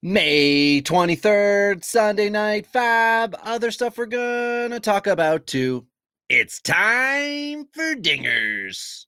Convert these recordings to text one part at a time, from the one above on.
May 23rd, Sunday night fab. Other stuff we're gonna talk about too. It's time for dingers.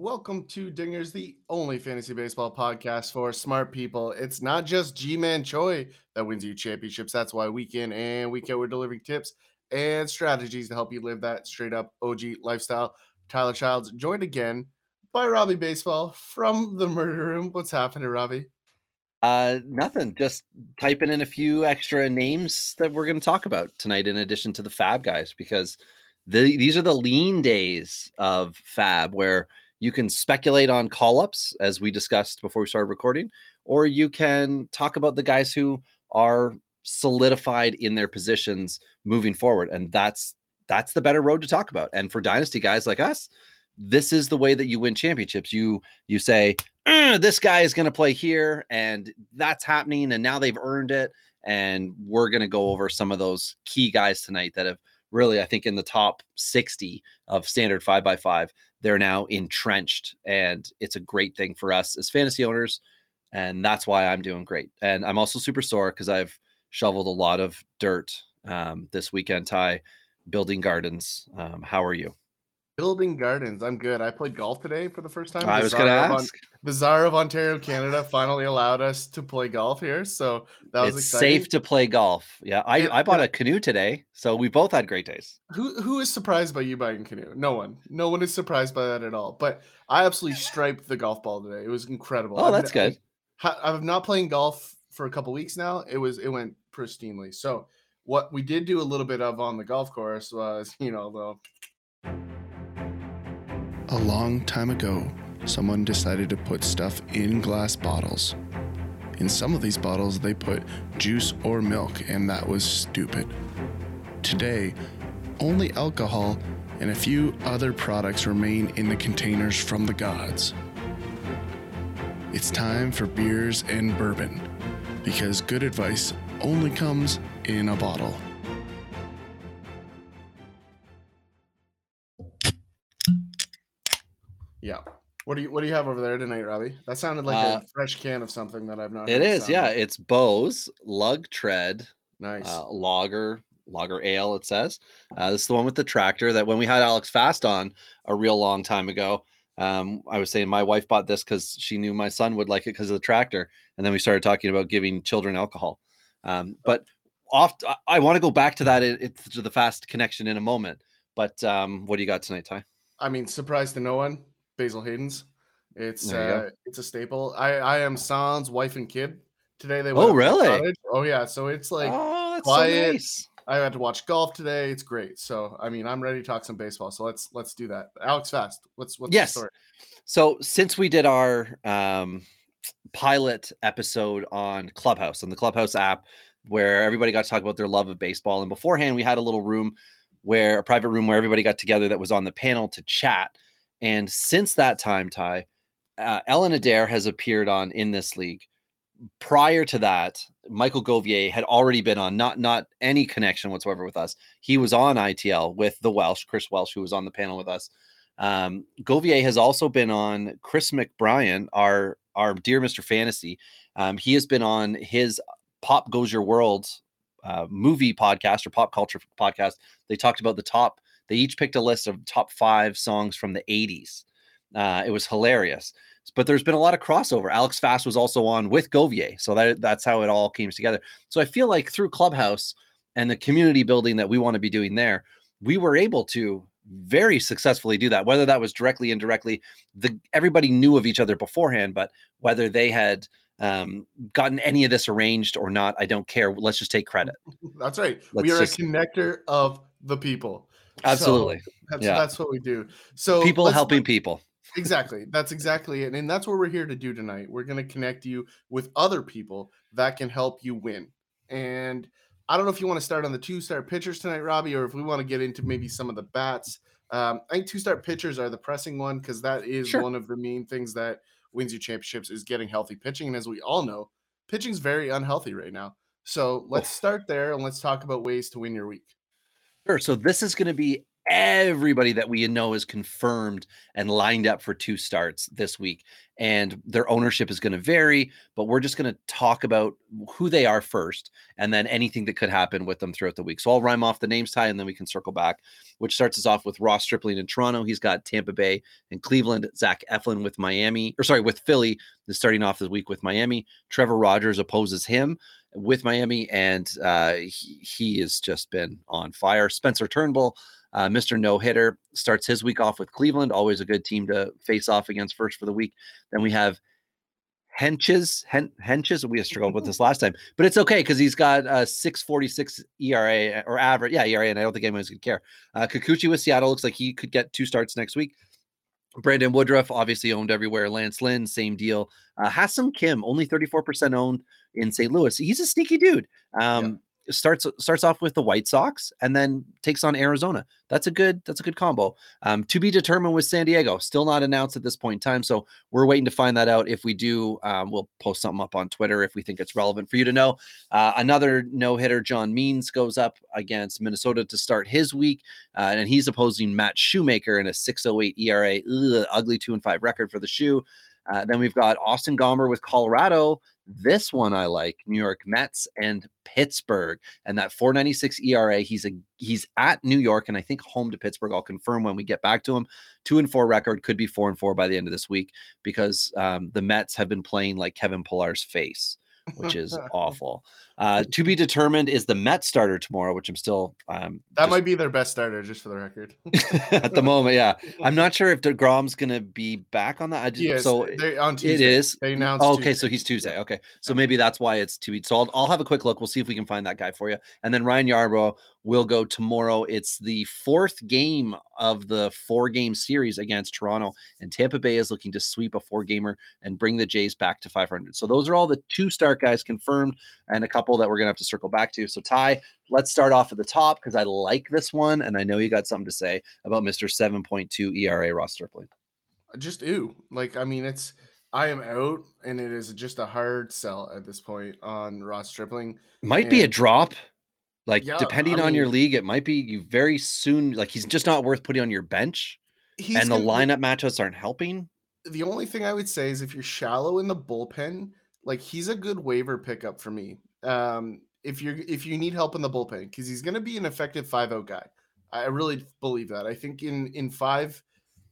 Welcome to Dingers, the only fantasy baseball podcast for smart people. It's not just Ji-Man Choi that wins you championships. That's why week in and week out we're delivering tips and strategies to help you live that straight up OG lifestyle. Tyler Childs joined again by Robbie Baseball from the murder room. What's happening, Robbie? Uh, nothing. Just typing in a few extra names that we're going to talk about tonight, in addition to the Fab guys, because the, these are the lean days of Fab where you can speculate on call ups, as we discussed before we started recording, or you can talk about the guys who are solidified in their positions moving forward. And that's that's the better road to talk about. And for dynasty guys like us, this is the way that you win championships. You you say, "Uh, this guy is going to play here, and that's happening, and now they've earned it. And we're going to go over some of those key guys tonight that have really, I think, in the top 60 of standard five by five they're now entrenched and it's a great thing for us as fantasy owners and that's why i'm doing great. And i'm also super sore because i've shoveled a lot of dirt um, this weekend ty building gardens. Um, how are you Building gardens. I'm good. I played golf today for the first time. i The was gonna Czar of On- ask the Czar of Ontario, Canada, finally allowed us to play golf here, so that was it's exciting. safe to play golf yeah i, It- I bought it- a canoe today so we both had great days Who who is surprised by you buying a canoe? No one. No one is surprised by that at all. But I absolutely striped the golf ball today. It was incredible. oh I've that's been- good ha- I've not playing golf for a couple weeks now. It was it went pristinely. So what we did do a little bit of on the golf course was, you know, the A long time ago, someone decided to put stuff in glass bottles. In some of these bottles, they put juice or milk, and that was stupid. Today, only alcohol and a few other products remain in the containers from the gods. It's time for beers and bourbon, because good advice only comes in a bottle. What do you what do you have over there tonight, Robbie? That sounded like Uh, a fresh can of something that I've not it is yeah like. it's Beau's Lug Tread Nice. uh, Logger lager ale it says uh, this is the one with the tractor that when we had alex fast on a real long time ago um, i was saying my wife bought this because she knew my son would like it because of the tractor and then we started talking about giving children alcohol um, but oft i, I want to go back to that it, it, to the fast connection in a moment but um, what do you got tonight ty I mean, surprise to no one, Basil Hayden's. It's There you go. uh, it's a staple. I I am Sans wife and kid today. They Oh, went the really? Oh yeah. So it's like oh that's quiet. so nice I had to watch golf today. It's great. So I mean, I'm ready to talk some baseball. So let's let's do that. Alex Fast. What's what's Yes. the story? So since we did our um, pilot episode on Clubhouse on the Clubhouse app, where everybody got to talk about their love of baseball, and beforehand we had a little room where a private room where everybody got together that was on the panel to chat. And since that time, Ty, uh, Ellen Adair has appeared on in this league. Prior to that, Michael Govier had already been on, not not any connection whatsoever with us. He was on ITL with the Welsh, Chris Welsh, who was on the panel with us. Um, Govier has also been on Chris McBrien, our our dear Mr. Fantasy. Um, he has been on his Pop Goes Your World uh, movie podcast or pop culture podcast. They talked about the top. They each picked a list of top five songs from the '80s. Uh, it was hilarious. But there's been a lot of crossover. Alex Fast was also on with Govier, so that that's how it all came together. So I feel like through Clubhouse and the community building that we want to be doing there, we were able to very successfully do that. Whether that was directly, indirectly, the everybody knew of each other beforehand, but whether they had um, gotten any of this arranged or not, I don't care. Let's just take credit. That's right. Let's we are just- a connector of the people. So Absolutely, that's Yeah. that's what we do. So people helping people. exactly. That's exactly it. And that's what we're here to do tonight. We're going to connect you with other people that can help you win. And I don't know if you want to start on the two star pitchers tonight, Robbie, or if we want to get into maybe some of the bats. Um, I think two star pitchers are the pressing one because that is Sure. one of the main things that wins you championships is getting healthy pitching. And as we all know, pitching's very unhealthy right now. So let's start there and let's talk about ways to win your week. Sure. So this is going to be everybody that we know is confirmed and lined up for two starts this week. And their ownership is going to vary, but we're just going to talk about who they are first and then anything that could happen with them throughout the week. So I'll rhyme off the names, Ty, and then we can circle back, which starts us off with Ross Stripling in Toronto. He's got Tampa Bay and Cleveland, Zach Eflin with Miami, or sorry, with Philly, is starting off the week with Miami. Trevor Rogers opposes him with Miami, and uh, he, he has just been on fire. Spencer Turnbull, uh, Mr. No Hitter, starts his week off with Cleveland. Always a good team to face off against first for the week. Then we have Henches, Hen, Henches. We struggled with this last time, but it's okay because he's got a 646 ERA or average. Yeah, ERA, and I don't think anyone's to care. Uh, Kikuchi with Seattle looks like he could get two starts next week. Brandon Woodruff, obviously owned everywhere. Lance Lynn, same deal. Uh, Hassan Kim, only 34% owned in St. Louis. He's a sneaky dude. Um, starts starts off with the White Sox and then takes on Arizona. That's a good that's a good combo. Um, to be determined with San Diego. Still not announced at this point in time, so we're waiting to find that out. If we do, um, we'll post something up on Twitter if we think it's relevant for you to know. Uh, another no hitter, John Means, goes up against Minnesota to start his week, uh, and he's opposing Matt Shoemaker in a 6.08 ERA. Ugh, ugly two and five record for the shoe. Uh, then we've got Austin Gomber with Colorado. This one I like New York Mets and Pittsburgh, and that 496 ERA. He's a he's at New York, and I think home to Pittsburgh. I'll confirm when we get back to him. Two and four record could be four and four by the end of this week because um, the Mets have been playing like Kevin Pillar's face which is awful. Uh, to be determined is the Met starter tomorrow, which I'm still um, That just- might be their best starter, just for the record. at the moment. Yeah, I'm not sure if Degrom's gonna be back on that. I just, Yes, so on Tuesday. it is. They announced. Oh, okay, Tuesday. so he's Tuesday. Okay, so maybe that's why it's to be. So I'll, I'll have a quick look. We'll see if we can find that guy for you. And then Ryan Yarbrough will go tomorrow. It's the fourth game of the four game series against Toronto, and Tampa Bay is looking to sweep a four gamer and bring the Jays back to 500. So those are all the two start guys confirmed, and a couple that we're gonna have to circle back to. So Ty, let's start off at the top because I like this one, and I know you got something to say about Mr. 7.2 ERA Ross Stripling. Uh, just ew. Like, I mean, it's I am out, and it is just a hard sell at this point on Ross Stripling. Might be a drop. Like Yeah, depending I on your league, it might be you very soon. Like he's just not worth putting on your bench, He's and the lineup matchups aren't helping. The only thing I would say is if you're shallow in the bullpen, like he's a good waiver pickup for me. Um, if you're if you need help in the bullpen, because he's going to be an effective five out guy. I really believe that. I think in in five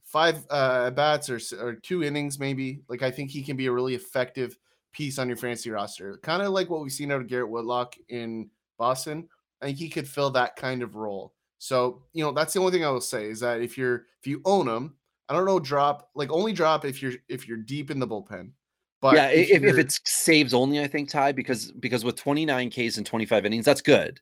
five uh bats or or two innings maybe, like I think he can be a really effective piece on your fantasy roster. Kind of like what we've seen out of Garrett Whitlock in Boston. I think he could fill that kind of role. So, you know, that's the only thing I will say is that if you're if you own him, I don't know, drop like only drop if you're if you're deep in the bullpen. But yeah, if, if it's saves only, I think Ty because because with 29 Ks and 25 innings, that's good.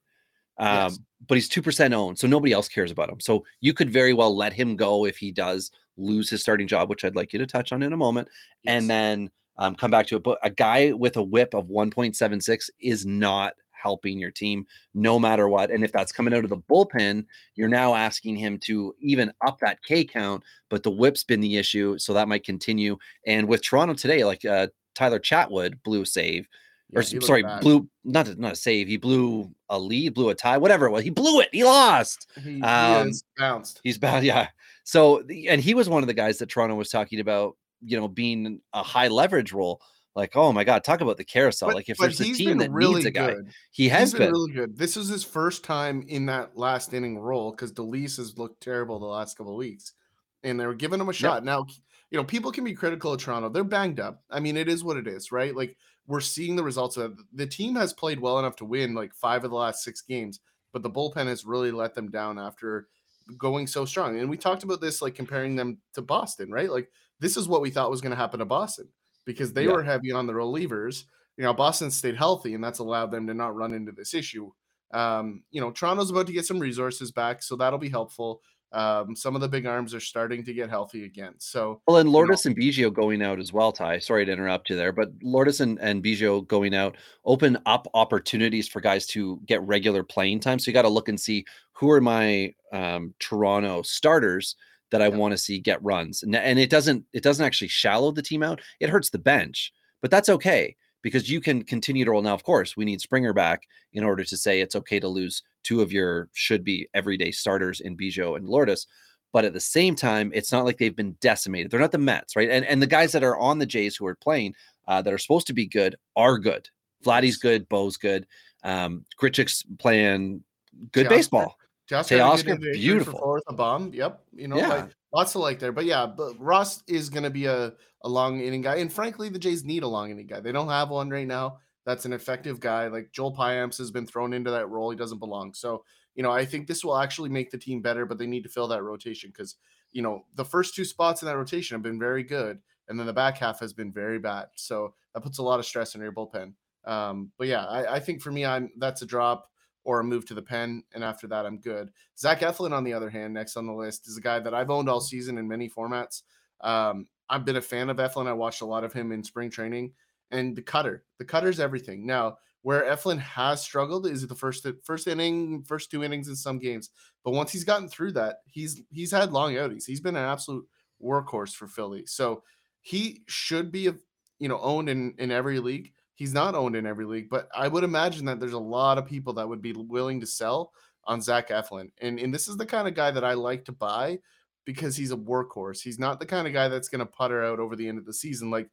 Um, Yes. but he's two percent owned, so nobody else cares about him. So you could very well let him go if he does lose his starting job, which I'd like you to touch on in a moment. yes. and then um, come back to it. But a guy with a whip of 1.76 is not helping your team no matter what. And if that's coming out of the bullpen, you're now asking him to even up that K count, but the whip's been the issue. So that might continue. And with Toronto today, like uh, Tyler Chatwood blew a save. Yeah, or he sorry, bad. blew not a, not a save. He blew a lead, blew a tie, whatever it was. He blew it. He lost. he, he um, is bounced. He's bad, yeah. So, and he was one of the guys that Toronto was talking about, you know, being a high leverage role. Like, oh my God, talk about the carousel. But- like, if there's a team that really needs a guy, good. he has He's been. really good. This is his first time in that last inning role because Dolis has looked terrible the last couple of weeks, and they were giving him a shot. Now, you know, people can be critical of Toronto. They're banged up. I mean, it is what it is, right? Like we're seeing the results of it. The team has played well enough to win like five of the last six games, but the bullpen has really let them down after going so strong. And we talked about this, like comparing them to Boston, right? Like this is what we thought was going to happen to Boston because they Yeah. were heavy on the relievers. You know, Boston stayed healthy, and that's allowed them to not run into this issue. Um, you know, Toronto's about to get some resources back, so that'll be helpful. Um, some of the big arms are starting to get healthy again. So well, and Lourdes you know, and Biggio going out as well. Ty, sorry to interrupt you there, but Lourdes and, and Biggio going out open up opportunities for guys to get regular playing time. So you got to look and see who are my um, Toronto starters that I want to see get runs. And, and it doesn't it doesn't actually shallow the team out. It hurts the bench, but that's okay because you can continue to roll. Now, of course, we need Springer back in order to say it's okay to lose two of your should be everyday starters in Biggio and Lourdes. But at the same time, it's not like they've been decimated. They're not the Mets, right? And and the guys that are on the Jays who are playing uh, that are supposed to be good are good. Vladdy's good, Bo's good. Um, Grichuk's playing good baseball. Teoscar, beautiful. Fourth, a bomb. Yep. You know, yeah. like lots of like there. But yeah, but Ross is going to be a, a long inning guy. And frankly, the Jays need a long inning guy. They don't have one right now. That's an effective guy. Like Joel Payamps has been thrown into that role. He doesn't belong. So, you know, I think this will actually make the team better, but they need to fill that rotation because, you know, the first two spots in that rotation have been very good. And then the back half has been very bad. So that puts a lot of stress on your bullpen. Um, but yeah, I, I think for me, I'm that's a drop or a move to the pen. And after that, I'm good. Zach Eflin, on the other hand, next on the list, is a guy that I've owned all season in many formats. Um, I've been a fan of Eflin. I watched a lot of him in spring training and the cutter. The cutter's everything. Now, where Eflin has struggled is the first first inning, first two innings in some games. But once he's gotten through that, he's he's had long outings. He's been an absolute workhorse for Philly. So he should be you know owned in in every league. He's not owned in every league, but I would imagine that there's a lot of people that would be willing to sell on Zach Eflin. And, and this is the kind of guy that I like to buy because he's a workhorse. He's not the kind of guy that's going to putter out over the end of the season. Like,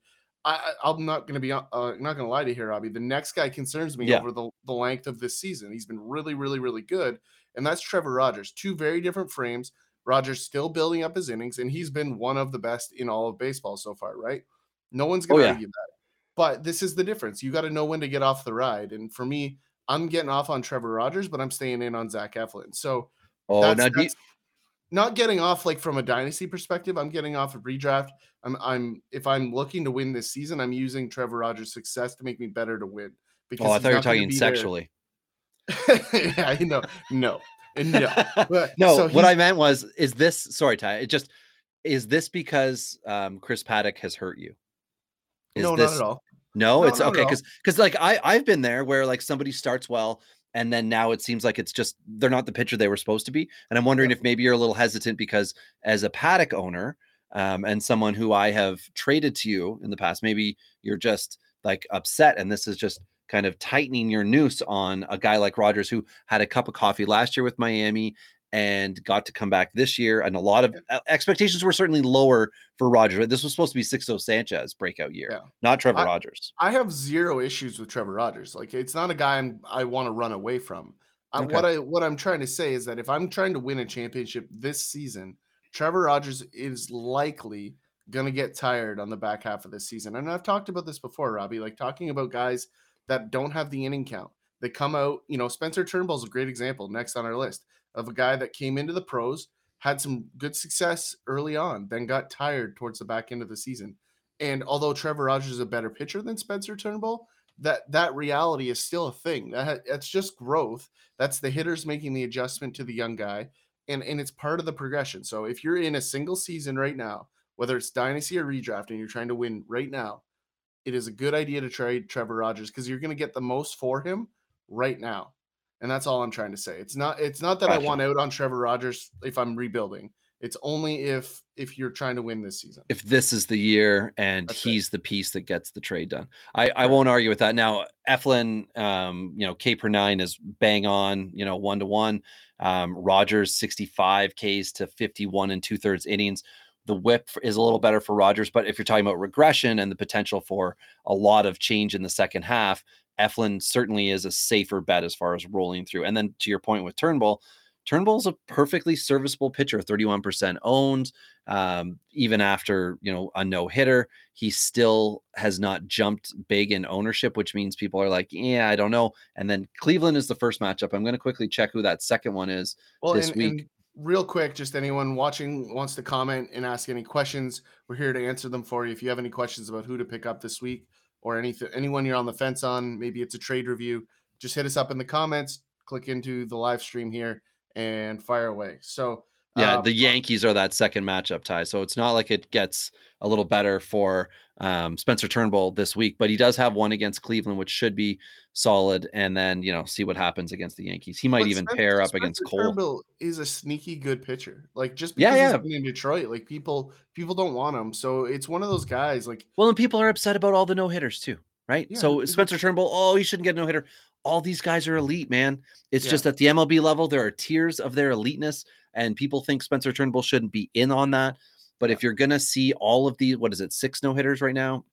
I, I'm not going to be, uh, not going to lie to you here, Robbie. The next guy concerns me yeah. over the, the length of this season. He's been really, really, really good. And that's Trevor Rogers. Two very different frames. Rogers still building up his innings, and he's been one of the best in all of baseball so far, right? No one's going to oh, yeah. argue that. But this is the difference. You got to know when to get off the ride. And for me, I'm getting off on Trevor Rogers, but I'm staying in on Zach Eflin. So oh, that's, that's you- not getting off like from a dynasty perspective. I'm getting off a of redraft. I'm I'm if I'm looking to win this season, I'm using Trevor Rogers' success to make me better to win. Because oh, I thought you were talking sexually. yeah, you know, no. No, no. So what I meant was, is this sorry, Ty? It just is this because um, Chris Paddack has hurt you? Is no, this, not at all. No, no it's okay because because like I I've been there where like somebody starts well and then now it seems like it's just they're not the pitcher they were supposed to be, and I'm wondering yeah. if maybe you're a little hesitant because as a Paddack owner um, and someone who I have traded to you in the past, maybe you're just like upset, and this is just kind of tightening your noose on a guy like Rogers who had a cup of coffee last year with Miami and got to come back this year. And a lot of uh, expectations were certainly lower for Rogers. This was supposed to be Sixto Sanchez breakout year, yeah. not Trevor I, Rogers. I have zero issues with Trevor Rogers. Like it's not a guy I'm, i want to run away from. Okay. what I what I'm trying to say is that if I'm trying to win a championship this season, Trevor Rogers is likely going to get tired on the back half of this season. And I've talked about this before, Robbie, like talking about guys that don't have the inning count. They come out, you know, Spencer Turnbull is a great example next on our list of a guy that came into the pros, had some good success early on, then got tired towards the back end of the season. And although Trevor Rogers is a better pitcher than Spencer Turnbull, that that reality is still a thing. That that's just growth. That's the hitters making the adjustment to the young guy, and and it's part of the progression. So if you're in a single season right now, whether it's dynasty or redraft, and you're trying to win right now, it is a good idea to trade Trevor Rogers because you're going to get the most for him right now. And that's all I'm trying to say. It's not it's not that gotcha. I want out on Trevor Rogers if I'm rebuilding. It's only if if you're trying to win this season. If this is the year and That's he's the piece that gets the trade done. I, I won't argue with that. Now, Eflin, um, you know, K per nine is bang on, you know, one to one. Um, Rogers 65 Ks to 51 and two thirds innings. The whip is a little better for Rogers, but if you're talking about regression and the potential for a lot of change in the second half, Eflin certainly is a safer bet as far as rolling through. And then to your point with Turnbull, Turnbull's a perfectly serviceable pitcher, 31% owned. Um, even after you know a no hitter, he still has not jumped big in ownership, which means people are like, yeah, I don't know. And then Cleveland is the first matchup. I'm going to quickly check who that second one is well, this and, week. And real quick, just anyone watching wants to comment and ask any questions, we're here to answer them for you. If you have any questions about who to pick up this week, or anything anyone you're on the fence on, maybe it's a trade review, just hit us up in the comments, click into the live stream here and fire away. So Yeah, Uh, the Yankees are that second matchup tie, so it's not like it gets a little better for um, Spencer Turnbull this week, but he does have one against Cleveland, which should be solid. And then you know, see what happens against the Yankees. He might even Spencer- pair up Spencer against Cole. Turnbull is a sneaky good pitcher. Like just Yeah, because yeah. he's in Detroit, like people people don't want him. So it's one of those guys. Like Well, and people are upset about all the no hitters too, right? Yeah, so Spencer Turnbull, oh, he shouldn't get a no hitter. All these guys are elite, man. It's Yeah. just at the MLB level, there are tiers of their eliteness, and people think Spencer Turnbull shouldn't be in on that. But if you're gonna see all of these, what is it, six no hitters right now?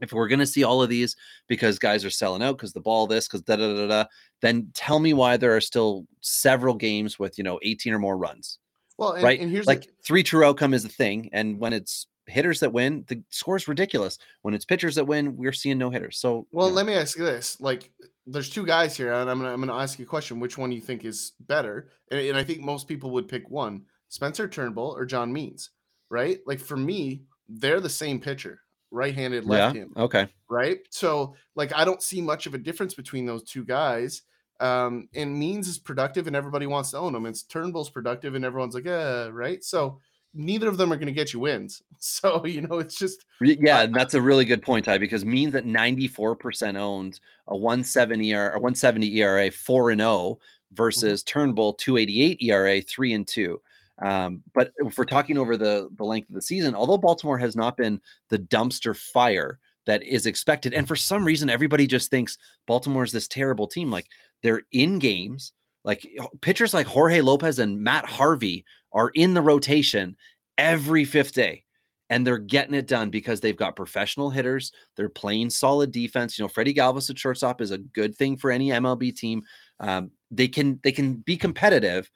If we're gonna see all of these because guys are selling out because the ball this, because da da da da, then tell me why there are still several games with you know 18 or more runs well, and, right? and here's like the, three true outcome is a thing, and when it's hitters that win, the score is ridiculous. When it's pitchers that win, we're seeing no hitters. So, well, you know, let me ask you this: like, there's two guys here, and I'm gonna I'm gonna ask you a question. Which one you think is better? And, and I think most people would pick one: Spencer Turnbull or John Means, right? Like for me, they're the same pitcher, right-handed, yeah, left-handed. okay, right? So like I don't see much of a difference between those two guys. Um, and Means is productive and everybody wants to own him. It's Turnbull's productive and everyone's like, uh, right? So neither of them are going to get you wins. So you know, it's just yeah, I- that's a really good point, Ty, because means that 94% owned a 170 ERA, or 170 ERA, four and 0 versus Turnbull 288 ERA, three and two. Um, but if we're talking over the the length of the season, although Baltimore has not been the dumpster fire that is expected, and for some reason everybody just thinks Baltimore is this terrible team. Like they're in games, like pitchers like Jorge Lopez and Matt Harvey are in the rotation every fifth day and they're getting it done because they've got professional hitters. They're playing solid defense. You know, Freddie Galvis at shortstop is a good thing for any MLB team. Um, they can they can be competitive,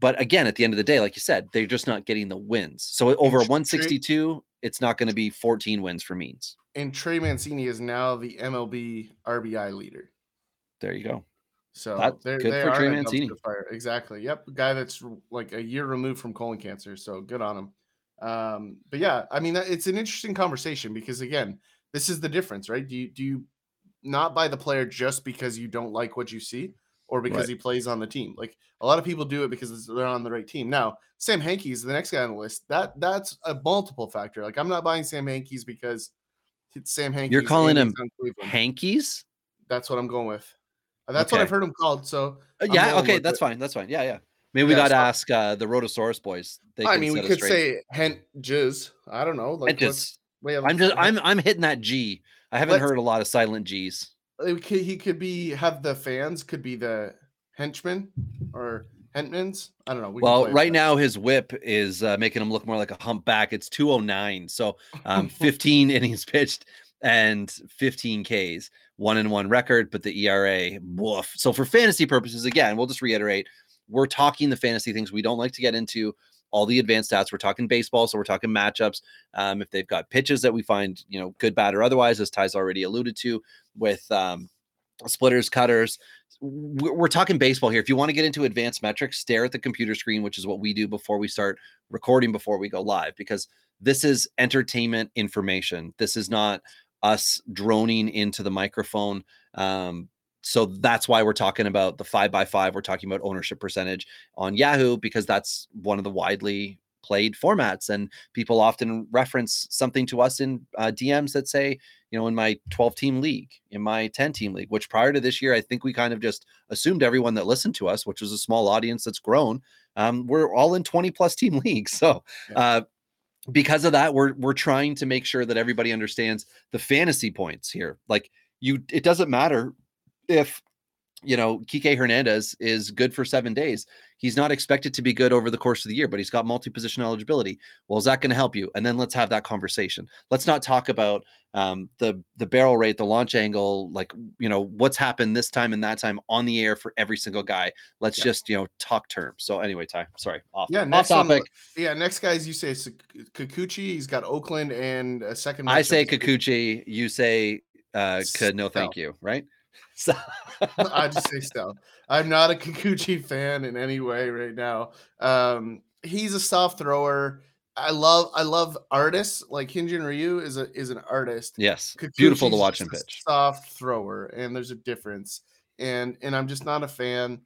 but again, at the end of the day, like you said, they're just not getting the wins. So over Trey- 162, it's not going to be 14 wins for Means. and Trey Mancini is now the MLB RBI leader. There you go. So That's good they for are Trey Mancini. Exactly. Yep. Guy that's like a year removed from colon cancer. So good on him. Um, but yeah, I mean, it's an interesting conversation because again, this is the difference, right? Do you do you not buy the player just because you don't like what you see, or because Right. he plays on the team? Like a lot of people do it because they're on the right team. Now, Sam Hankey's the next guy on the list. That that's a multiple factor. Like I'm not buying Sam Hankey's because it's Sam Hankey's. You're calling him. Hankies? That's what I'm going with. Uh, That's what I've heard him called. So Uh, yeah, okay, that's it. fine. That's fine. Yeah, yeah. Maybe we Yeah, got to ask uh, the Rotosaurus boys. They I mean, we could straight. say hent jizz. I don't know. Like, just, I'm just, I'm, I'm hitting that G. I haven't heard a lot of silent G's. could- he could be have the fans could be the henchmen or hentmans. I don't know. We Well, right that. now his whip is uh, making him look more like a humpback. It's 209. So um, 15 innings pitched and 15 Ks, one and one record, but the ERA, woof. So for fantasy purposes, again, we'll just reiterate, we're talking the fantasy things. We don't like to get into all the advanced stats. We're talking baseball, so we're talking matchups. Um, if they've got pitches that we find, you know, good, bad, or otherwise, as Ty's already alluded to, with um, splitters, cutters. We're talking baseball here. If you want to get into advanced metrics, stare at the computer screen, which is what we do before we start recording, before we go live, because this is entertainment information. This is not us droning into the microphone. Um, so that's why we're talking about the five by five. We're talking about ownership percentage on Yahoo because that's one of the widely played formats, and people often reference something to us in uh, DMs that say, you know, in my 12 team league, in my 10 team league, which prior to this year, I think we kind of just assumed everyone that listened to us, which was a small audience that's grown, um, we're all in 20 plus team leagues. So, uh, because of that, we're we're trying to make sure that everybody understands the fantasy points here. Like you, it doesn't matter if you know Kike Hernandez is good for seven days. He's not expected to be good over the course of the year, but he's got multi-position eligibility. Well, is that going to help you? And then let's have that conversation. Let's not talk about um, the the barrel rate, the launch angle, like you know what's happened this time and that time on the air for every single guy. Let's Yeah. just you know talk terms. So anyway, Ty, sorry, off, Yeah, off next on the- topic. Yeah, next guys you say Kikuchi. He's got Oakland and a second. I say Kikuchi, you say uh, could no thank you, right? So I just say so. I'm not a Kikuchi fan in any way right now. Um, he's a soft thrower. I love I love artists like Hyunjin Ryu is a is an artist. yes, beautiful to watch him pitch. Soft thrower, and there's a difference. And and I'm just not a fan.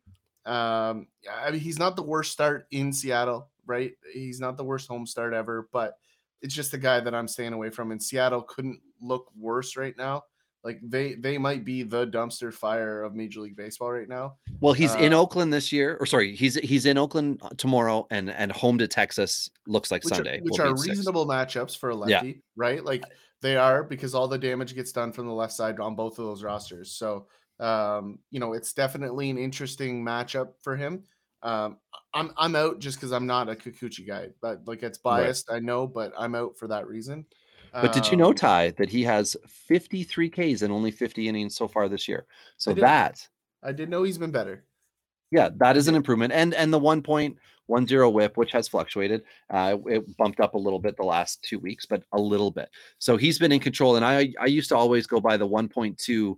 Um, I mean, he's not the worst start in Seattle, right? He's not the worst home start ever, but it's just a guy that I'm staying away from. And Seattle couldn't look worse right now. Like they they might be the dumpster fire of Major League Baseball right now. Well, he's in Uh, Oakland this year, or sorry, he's he's in Oakland tomorrow, and and home to Texas looks like which Sunday. are, which are be six. reasonable matchups for a Yeah. lefty, right? Like they are because all the damage gets done from the left side on both of those rosters. So um, you know, it's definitely an interesting matchup for him. Um, I'm I'm out just because I'm not a Kikuchi guy, but like it's Right. biased, I know, but I'm out for that reason. But did you know, Um, Ty, that he has 53 Ks and only 50 innings so far this year? So did. that, I didn't know he's been better. yeah, that is an improvement. And and the 1.10 whip, which has fluctuated, uh, it bumped up a little bit the last two weeks, but a little bit. So he's been in control. And I I used to always go by the 1.2, um,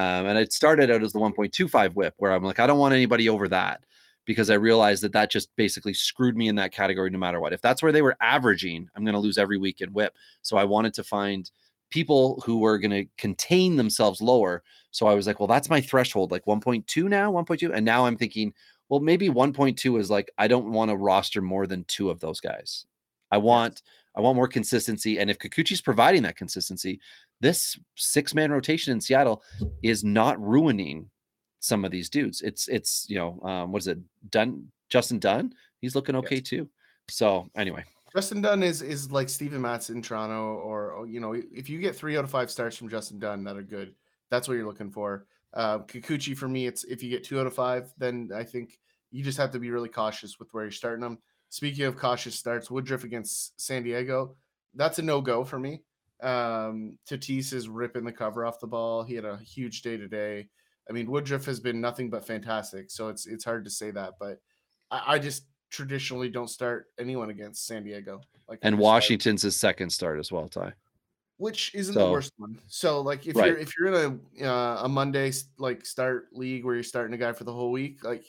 and it started out as the 1.25 whip, where I'm like, I don't want anybody over that because I realized that that just basically screwed me in that category no matter what. If that's where they were averaging, I'm going to lose every week in whip. So I wanted to find people who were going to contain themselves lower. So I was like, well, that's my threshold, like 1.2 now, 1.2. And now I'm thinking, well, maybe 1.2 is like, I don't want to roster more than two of those guys. I want, I want more consistency. And if Kikuchi's providing that consistency, this six man rotation in Seattle is not ruining some of these dudes. It's, it's, you know, um, what is it? Dunn, Justin Dunn. He's looking okay Yes. too. So anyway, Justin Dunn is is like Steven Matz in Toronto, or, or, you know, if you get three out of five starts from Justin Dunn that are good, that's what you're looking for. Uh, Kikuchi for me, it's if you get two out of five, then I think you just have to be really cautious with where you're starting them. Speaking of cautious starts, Woodruff against San Diego, that's a no go for me. Um, Tatis is ripping the cover off the ball. He had a huge day today. I mean, Woodruff has been nothing but fantastic, so it's it's hard to say that, but I, I just traditionally don't start anyone against San Diego. Like and Washington's his second start as well, Ty. which isn't So- the worst one. So like if Right. you're if you're in a uh, a Monday like start league where you're starting a guy for the whole week, like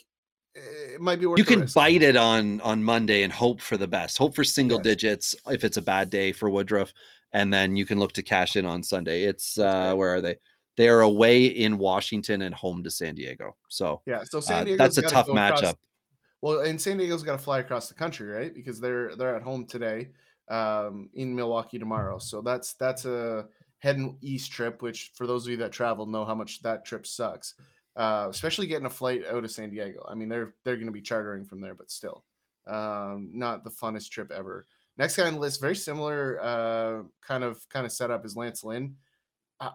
it might be worth. you can bite it on on Monday and hope for the best. Hope for single Yes. digits if it's a bad day for Woodruff, and then you can look to cash in on Sunday. It's uh where are they? They are away in Washington and home to San Diego. So Yeah, so uh, San Diego. that's a tough matchup. Well, and San Diego's got to fly across the country, right? Because they're they're at home today, um, in Milwaukee tomorrow. So that's that's a heading east trip. Which for those of you that travel know how much that trip sucks. Uh, especially getting a flight out of San Diego. I mean, they're they're going to be chartering from there, but still, um, not the funnest trip ever. Next guy on the list, very similar uh, kind of kind of setup is Lance Lynn.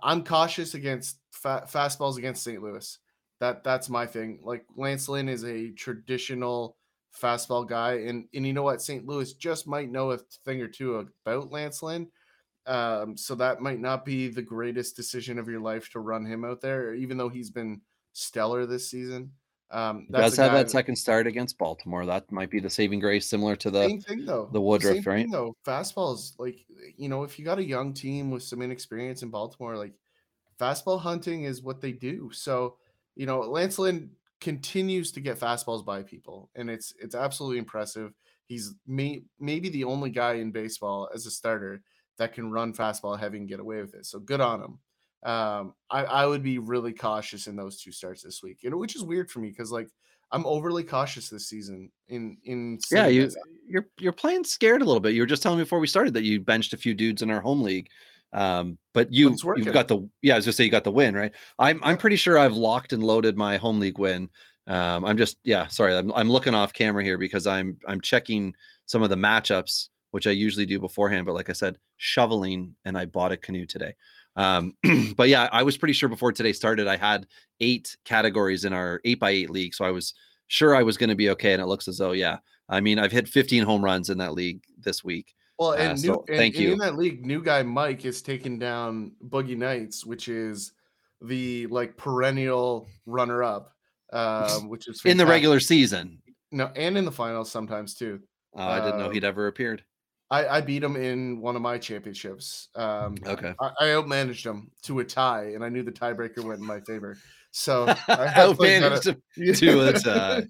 I'm cautious against fa- fastballs against St. Louis. That that's my thing. Like Lance Lynn is a traditional fastball guy, and and you know what, St. Louis just might know a thing or two about Lance Lynn. Um, so that might not be the greatest decision of your life to run him out there, even though he's been stellar this season. Um, does have that second start against Baltimore. That might be the saving grace, similar to the same thing though. the Woodruff, same right? Thing, though fastballs, like you know, if you got a young team with some inexperience in Baltimore, like fastball hunting is what they do. So you know, Lance Lynn continues to get fastballs by people, and it's it's absolutely impressive. He's may, maybe the only guy in baseball as a starter that can run fastball heavy and get away with it. So good on him. Um, I, I would be really cautious in those two starts this week, you know, which is weird for me because like I'm overly cautious this season in in yeah. you you're you're playing scared a little bit. You were just telling me before we started that you benched a few dudes in our home league. Um, but you you've got the yeah. I was just say you got the win, right? I'm I'm pretty sure I've locked and loaded my home league win. Um, I'm just yeah. Sorry, I'm I'm looking off camera here because I'm I'm checking some of the matchups which I usually do beforehand. But like I said, shoveling and I bought a canoe today. Um, but yeah, I was pretty sure before today started, I had eight categories in our eight by eight league. So I was sure I was going to be okay. And it looks as though, yeah, I mean, I've hit 15 home runs in that league this week. Well, Uh, and, new, so and- thank and you. in that league, new guy Mike is taking down Boogie Nights, which is the like perennial runner up, um, which is In the regular season. no, and in the finals sometimes too. Oh, I didn't know Um, he'd ever appeared. I, I beat him in one of my championships. Um, Okay. I, I outmanaged him to a tie, and I knew the tiebreaker went in my favor. So I have, like, got Outmanaged him. to a tie.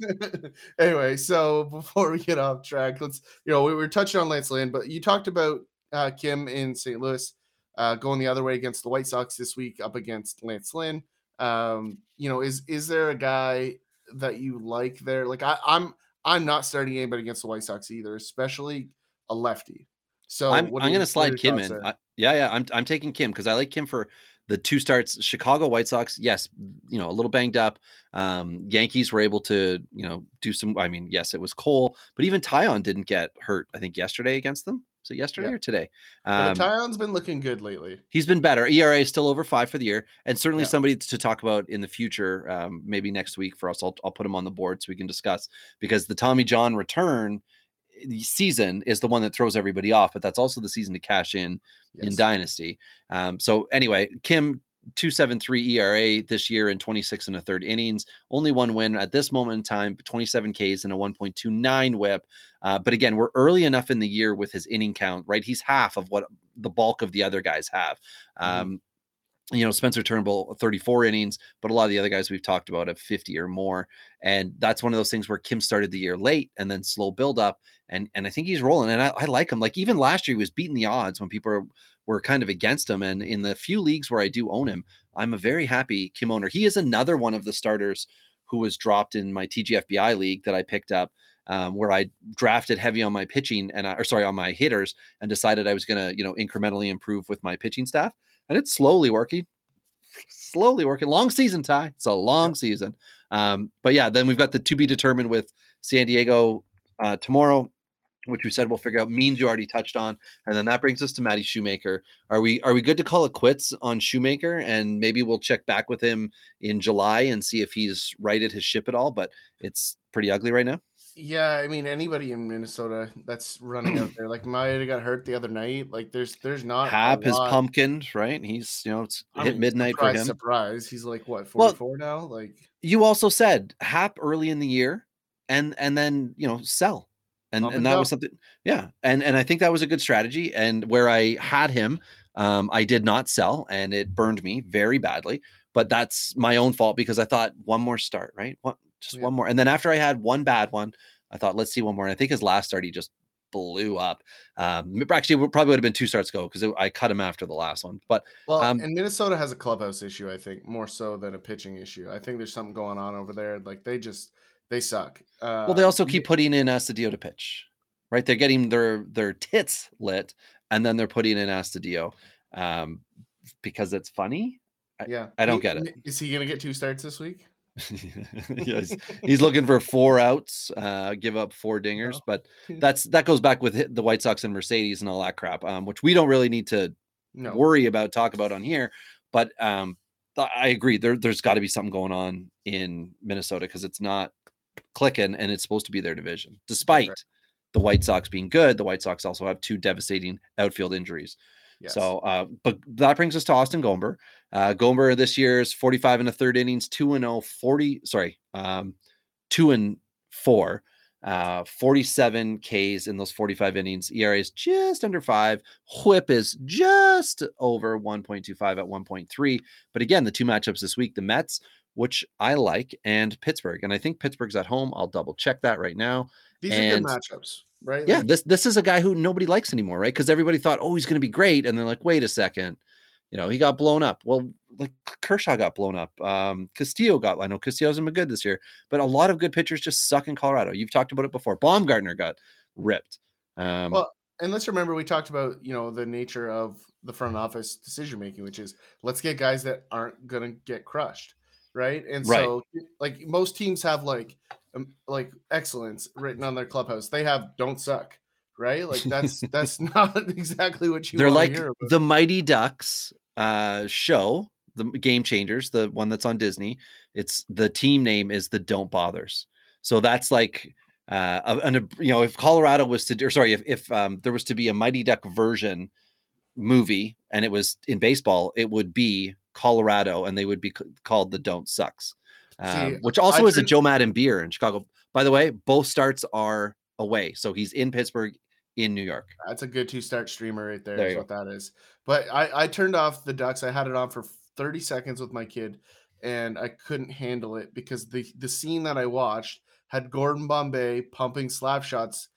anyway, so before we get off track, let's you know we were touching on Lance Lynn, but you talked about uh, Kim in St. Louis uh, going the other way against the White Sox this week, up against Lance Lynn. Um, you know, is is there a guy that you like there? Like I, I'm I'm not starting anybody against the White Sox either, especially a lefty. So I'm, I'm going to slide Kim in. I, yeah, yeah. I'm, I'm taking Kim because I like Kim for the two starts. Chicago White Sox, yes, you know, a little banged up. Um, Yankees were able to, you know, do some. I mean, yes, it was Cole, but even Taillon didn't get hurt. I think yesterday against them. So yesterday Yeah. or today. Um, Taillon's been looking good lately. he's been better. ERA is still over five for the year, and certainly Yeah. somebody to talk about in the future. Um, maybe next week for us, I'll, I'll put him on the board so we can discuss because the Tommy John return eh, season is the one that throws everybody off, but that's also the season to cash in in Dynasty. Um, so anyway, Kim. 273 ERA this year in 26 and a third innings. Only one win at this moment in time, 27 Ks and a 1.29 whip. Uh, but again, we're early enough in the year with his inning count, right? He's half of what the bulk of the other guys have. Mhm. Um, you know, Spencer Turnbull, 34 innings, but a lot of the other guys we've talked about have 50 or more. And that's one of those things where Kim started the year late and then slow build up. And and I think he's rolling. And I, I like him. Like even last year, he was beating the odds when people were, kind of against him. And in the few leagues where I do own him, I'm a very happy Kim owner. He is another one of the starters who was dropped in my TGFBI league that I picked up. Um, where I drafted heavy on my pitching and I, or sorry on my hitters and decided I was going to you know incrementally improve with my pitching staff and it's slowly working slowly working. Long season ty. It's a long season. Um but yeah then we've got the to be determined with san diego uh tomorrow which we said we'll figure out means you already touched on. And then that brings us to Matty Shoemaker. Are we are we good to call it quits on Shoemaker? And maybe we'll check back with him in July and see if he's righted his ship at all, but it's pretty ugly right now. Yeah, I mean anybody in Minnesota that's running out there, like Maeda got hurt the other night. Like there's there's not Happ is pumpkined, right? He's you know it's I hit mean, midnight surprise, for him. Surprise, he's like what Well- 44 now. Like you also said Happ early in the year and and then you know sell. And and and that was something yeah. And and I think that was a good strategy. And where I had him, um, I did not sell and it burned me very badly. But that's my own fault because I thought one more start, right? One just Yeah. one more. And then after I had one bad one, I thought let's see one more. And I think his last start he just blew up. Um actually it probably would have been two starts ago because I cut him after the last one. But well, Um, and Minnesota has a clubhouse issue, I think, more so than a pitching issue. I think there's something going on over there. Like they just they suck. Uh, Well, they also keep putting in Astudillo to pitch, right? They're getting their their tits lit, and then they're putting in Astudillo um, because it's funny. Yeah, I don't He- get it. Is he gonna get two starts this week? yes, he's looking for four outs, uh, give up four dingers, Oh. but that's that goes back with the White Sox and Mercedes and all that crap, um, which we don't really need to No. worry about talk about on here. But um, I agree. There, there's got to be something going on in Minnesota because it's not clicking, and it's supposed to be their division, despite the White Sox being good. The White Sox also have two devastating outfield injuries. Yes. So, uh, but that brings us to Austin Gomber. Uh, Gomber this year is 45 and a third innings, two and 0, 40, sorry, um, two and four, uh, 47 Ks in those 45 innings. ERA is just under five. Whip is just over 1.25 at 1.3. But again, the two matchups this week, the Mets, which I like, and Pittsburgh. And I think Pittsburgh's at home. I'll double check that right now. These and- are good matchups, right? Yeah, this this is a guy who nobody likes anymore, right? Because everybody thought, oh, he's going to be great, and they're like, wait a second, you know, he got blown up. Well, like Kershaw got blown up. Um, Castillo got. I know Castillo hasn't been good this year, but a lot of good pitchers just suck in Colorado. You've talked about it before. Bumgarner got ripped. Um, Well, and let's remember we talked about you know the nature of the front office decision making, which is let's get guys that aren't gonna get crushed, right? And Right. so like most teams have like um, like excellence written on their clubhouse. They have don't suck, right? Like that's that's not exactly what you. they're like the Mighty Ducks uh, show, the Game Changers, the one that's on Disney. It's the team name is the Don't Bothers. So that's like uh, a- an you know if Colorado was to or sorry if if um, there was to be a Mighty Duck version movie and it was in baseball, it would be Colorado and they would be called the Don't Sucks, um, See, which also I is a Joe Maddon beer in Chicago. By the way, both starts are away, so he's in Pittsburgh, in New York. That's a good two start streamer right there. There Is what that is. But I I turned off the Ducks. I had it on for 30 seconds with my kid, and I couldn't handle it because the the scene that I watched had Gordon Bombay pumping slap shots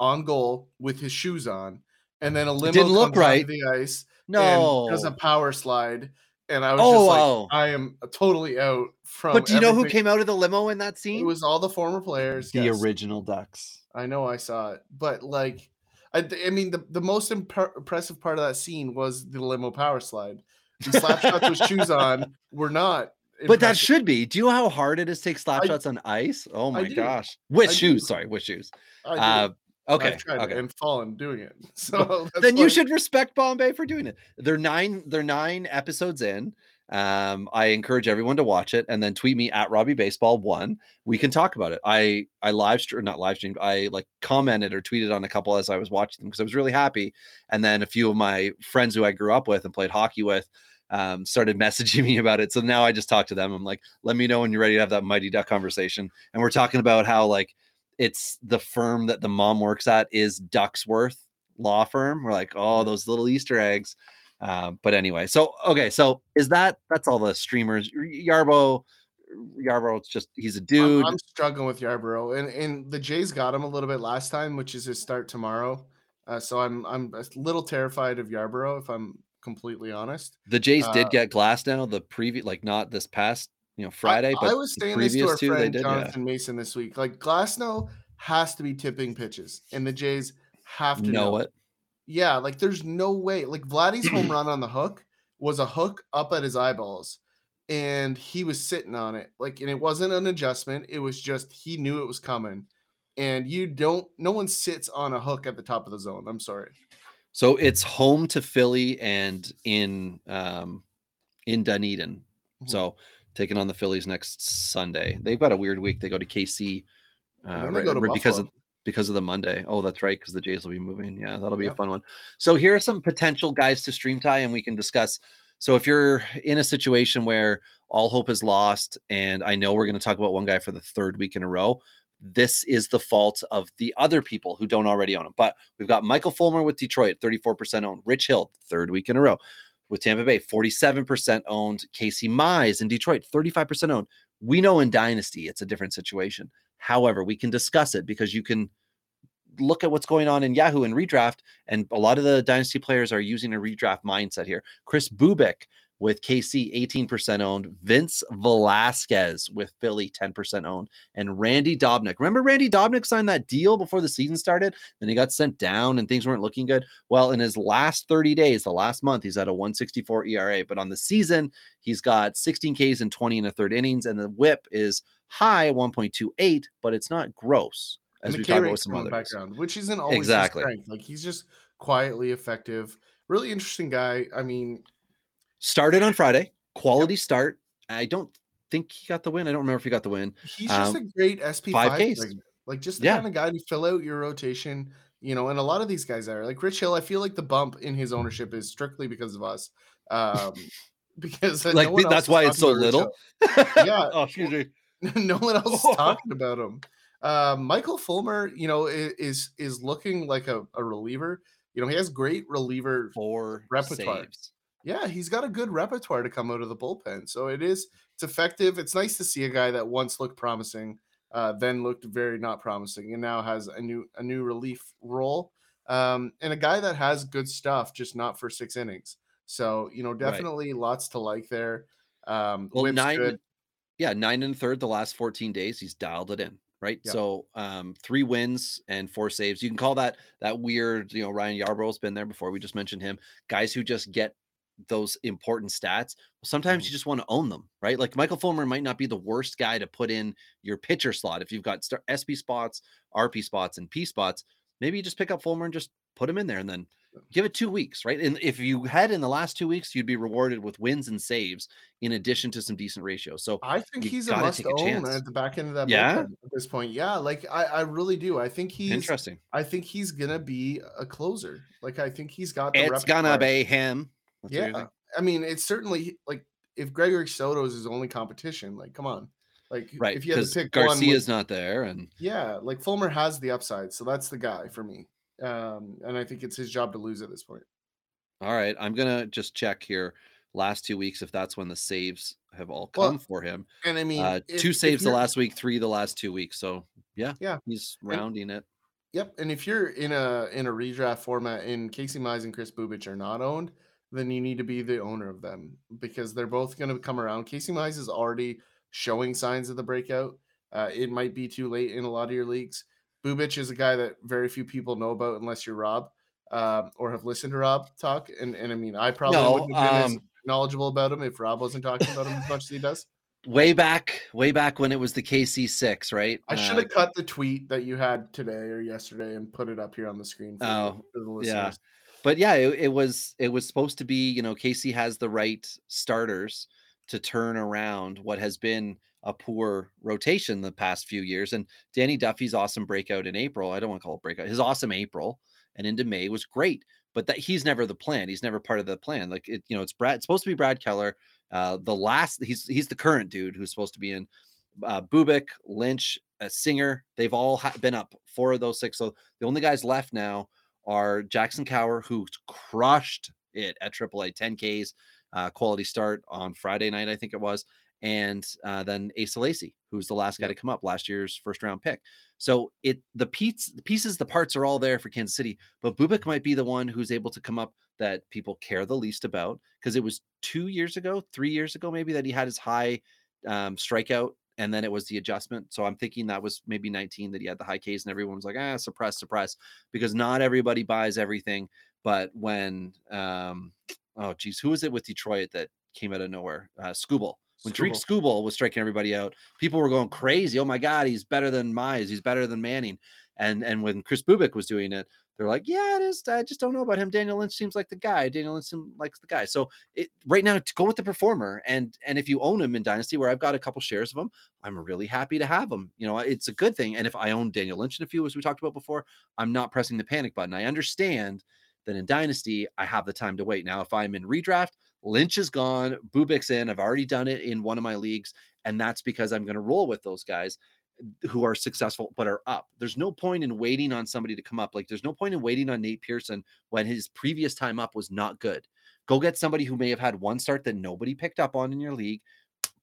on goal with his shoes on, and then a limo didn't look right. the ice No, does a power slide and I was Oh, just like, wow. I am uh, totally out from. But do you know who came out of the limo in that scene? It was all the former players. the yes. original Ducks. I know I saw it, but like, I, I mean, the, the most impre- impressive part of that scene was the limo power slide. The slap shots with shoes on were not. But that should be. Do you know how hard it is to take slap I- on ice? Oh my gosh. With I shoes, do. sorry, with shoes. Uh, okay. I've tried it okay. and fallen doing it. So that's then you should respect Bombay for doing it. They're nine, they're nine episodes in. Um, I encourage everyone to watch it and then tweet me at Robbie Baseball one. We can talk about it. I I live stream not live streamed. I like commented or tweeted on a couple as I was watching them because I was really happy. And then a few of my friends who I grew up with and played hockey with um, started messaging me about it. So now I just talk to them. I'm like, let me know when you're ready to have that mighty duck conversation. And we're talking about how like it's the firm that the mom works at is Ducksworth law firm. We're like, oh, those little Easter eggs. Um, but anyway, so okay, so is that that's all the streamers? Yarbo, Yarbo, it's just he's a I'm- dude. I'm, struggling with Yarbrough, and and the Jays got him a little bit last time, which is his start tomorrow. Uh, so I'm I'm a little terrified of Yarbrough, if I'm completely honest. the Jays uh, did get Glasnow, the previous like not this past you know I- Friday, I, but was saying this to our two friend did. Yeah. Jonathan Mason this week. Like Glasnow has to be tipping pitches, and the Jays have to Know know, it. Yeah, like there's no way. Like Vladdy's home run on the hook was a hook up at his eyeballs, and he was sitting on it. Like, and it wasn't an adjustment. It was just he knew it was coming. And you don't. No one sits on a hook at the top of the zone. I'm sorry. So it's home to Philly and in um in Dunedin. Mhm. So taking on the Phillies next Sunday. They've got a weird week. They go to KC uh, right- go to right because of. Because of the Monday. Oh, that's right, because the Jays will be moving. Yeah, that'll be a fun one. So here are some potential guys to stream tie, and we can discuss. So if you're in a situation where all hope is lost, and I know we're going to talk about one guy for the third week in a row, this is the fault of the other people who don't already own him. But we've got Michael Fulmer with Detroit, 34% owned. Rich Hill, third week in a row. With Tampa Bay, 47% owned. Casey Mize in Detroit, 35% owned. We know in Dynasty it's a different situation. However, we can discuss it because you can look at what's going on in Yahoo and redraft, and a lot of the dynasty players are using a redraft mindset here. Kris Bubic with KC 18% owned, Vince Velasquez with Philly 10% owned, and Randy Dobnak. Remember Randy Dobnak signed that deal before the season started, and he got sent down and things weren't looking good. Well, in his last 30 days, the last month, he's at a 164 ERA, but on the season, he's got 16 Ks and 20 and a third innings, and the whip is high 1.28, but it's not gross as we K talked about with some others. background, which isn't always Exactly. Like he's just quietly effective. Really interesting guy. I mean, Started on Friday, quality start. I don't think he got the win. I don't remember if he got the win. he's just Um, a great SP five Ks. Like just the Yeah. kind of guy to fill out your rotation. You know, and a lot of these guys are like Rich Hill. I feel like the bump in his ownership is strictly because of us. Um, because uh, Like no that's why it's so little. Yeah. oh, excuse me. no one else is talking about him. Uh, Michael Fulmer, you know, is is looking like a, a reliever. You know, he has great reliever. Four Repertoire. saves. Yeah, he's got a good repertoire to come out of the bullpen. So it is it's effective. It's nice to see a guy that once looked promising, uh, then looked very not promising, and now has a new a new relief role. Um, and a guy that has good stuff, just not for six innings. So you know, definitely lots to like there. Um, Well, nine, good. yeah, nine and third the last 14 days. He's dialed it in, right? Yeah. So um three wins and four saves. You can call that that weird, you know, Ryan Yarbrough's been there before. We just mentioned him. Guys who just get those important stats. Sometimes Mhm. you just want to own them, right? Like Michael Fulmer might not be the worst guy to put in your pitcher slot. If you've got SP spots, RP spots, and P spots, maybe you just pick up Fulmer and just put him in there and then give it two weeks, right? And if you had in the last two weeks, you'd be rewarded with wins and saves in addition to some decent ratios. So I think he's a must a own chance. at the back end of that Yeah? at this point. Yeah, like I, I really do. I think he's interesting. I think he's gonna be a closer. Like I think he's got the It's gonna be him. That's Yeah. I mean, it's certainly like if Gregory Soto is his only competition, like come on, like right. if you had to pick one, Garcia's with- not there, and yeah, like Fulmer has the upside, so that's the guy for me. Um, and I think it's his job to lose at this point. all right. I'm gonna just check here. Last two weeks, if that's when the saves have all Well, come for him. And I mean, Uh, if- two saves the last week, three the last two weeks. So yeah, Yeah. he's rounding it. Yep, and if you're in a in a redraft format and Casey Mize and Kris Bubic are not owned, then you need to be the owner of them because they're both going to come around. Casey Mize is already showing signs of the breakout. Uh, it might be too late in a lot of your leagues. Bubic is a guy that very few people know about unless you're Rob uh, or have listened to Rob talk. And, and I mean, I probably No, wouldn't have been as um, knowledgeable about him if Rob wasn't talking about him as much as he does. Way back, way back when it was the KC six, right? I Uh, should have cut the tweet that you had today or yesterday and put it up here on the screen for, the- Oh, for the yeah. But yeah, it, it was it was supposed to be, you know, Casey has the right starters to turn around what has been a poor rotation the past few years. And Danny Duffy's awesome breakout in April. I don't want to call it breakout. His awesome April and into May was great. But that he's never the plan. He's never part of the plan. Like it, you know, it's Brad. It's supposed to be Brad Keller. Uh, the last he's he's the current dude who's supposed to be in. Uh, Bubic, Lynch, uh, Singer. They've all ha- been up four of those six. So the only guys left now are Jackson Kowar, who crushed it at AAA, 10 Ks, uh, quality start on Friday night, I think it was, and uh, then Asa Lacey, who's the last guy to come up, last year's first round pick. So it the piece, the pieces, the parts are all there for Kansas City, but Bubic might be the one who's able to come up that people care the least about because it was two years ago, three years ago, maybe that he had his high um, strikeout and then it was the adjustment. So I'm thinking that was maybe 19 that he had the high Ks and everyone was like, ah, suppress, suppress, because not everybody buys everything. But when, um, oh geez, who was it with Detroit that came out of nowhere? Uh, Skubal. When Tarik Skubal was striking everybody out, people were going crazy. Oh my God, he's better than Mize. He's better than Manning. And and when Kris Bubic was doing it, they're like, yeah, it is. I just don't know about him. Daniel Lynch seems like the guy. Daniel Lynch seems likes the guy. So it, right now, to go with the performer, and and if you own him in Dynasty, where I've got a couple shares of him, I'm really happy to have him. You know, it's a good thing. And if I own Daniel Lynch in a few, as we talked about before, I'm not pressing the panic button. I understand that in Dynasty, I have the time to wait. Now, if I'm in redraft, Lynch is gone, Bubic's in. I've already done it in one of my leagues, and that's because I'm going to roll with those guys who are successful but are up. There's no point in waiting on somebody to come up. Like there's no point in waiting on Nate Pearson when his previous time up was not good. Go get somebody who may have had one start that nobody picked up on in your league.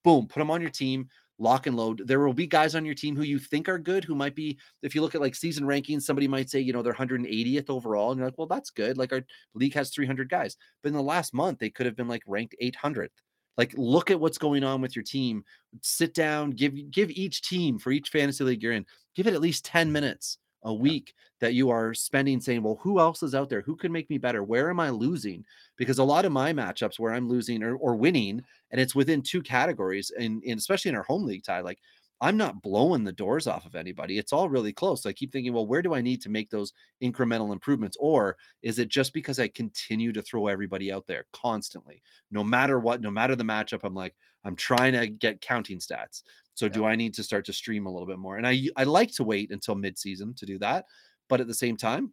Boom, put them on your team, lock and load. There will be guys on your team who you think are good, who might be, if you look at like season rankings, somebody might say, you know, they're 180th overall. And you're like, well, that's good. Like our league has 300 guys. But in the last month, they could have been like ranked 800th. Like, look at what's going on with your team. Sit down, give give each team for each fantasy league you're in, give it at least 10 minutes a week that you are spending saying, well, who else is out there? Who can make me better? Where am I losing? Because a lot of my matchups where I'm losing or, or winning, and it's within two categories, and, and especially in our home league tie, like I'm not blowing the doors off of anybody. It's all really close. So I keep thinking, well, where do I need to make those incremental improvements? Or is it just because I continue to throw everybody out there constantly, no matter what, no matter the matchup? I'm like, I'm trying to get counting stats. So do I need to start to stream a little bit more? And I I like to wait until midseason to do that. But at the same time,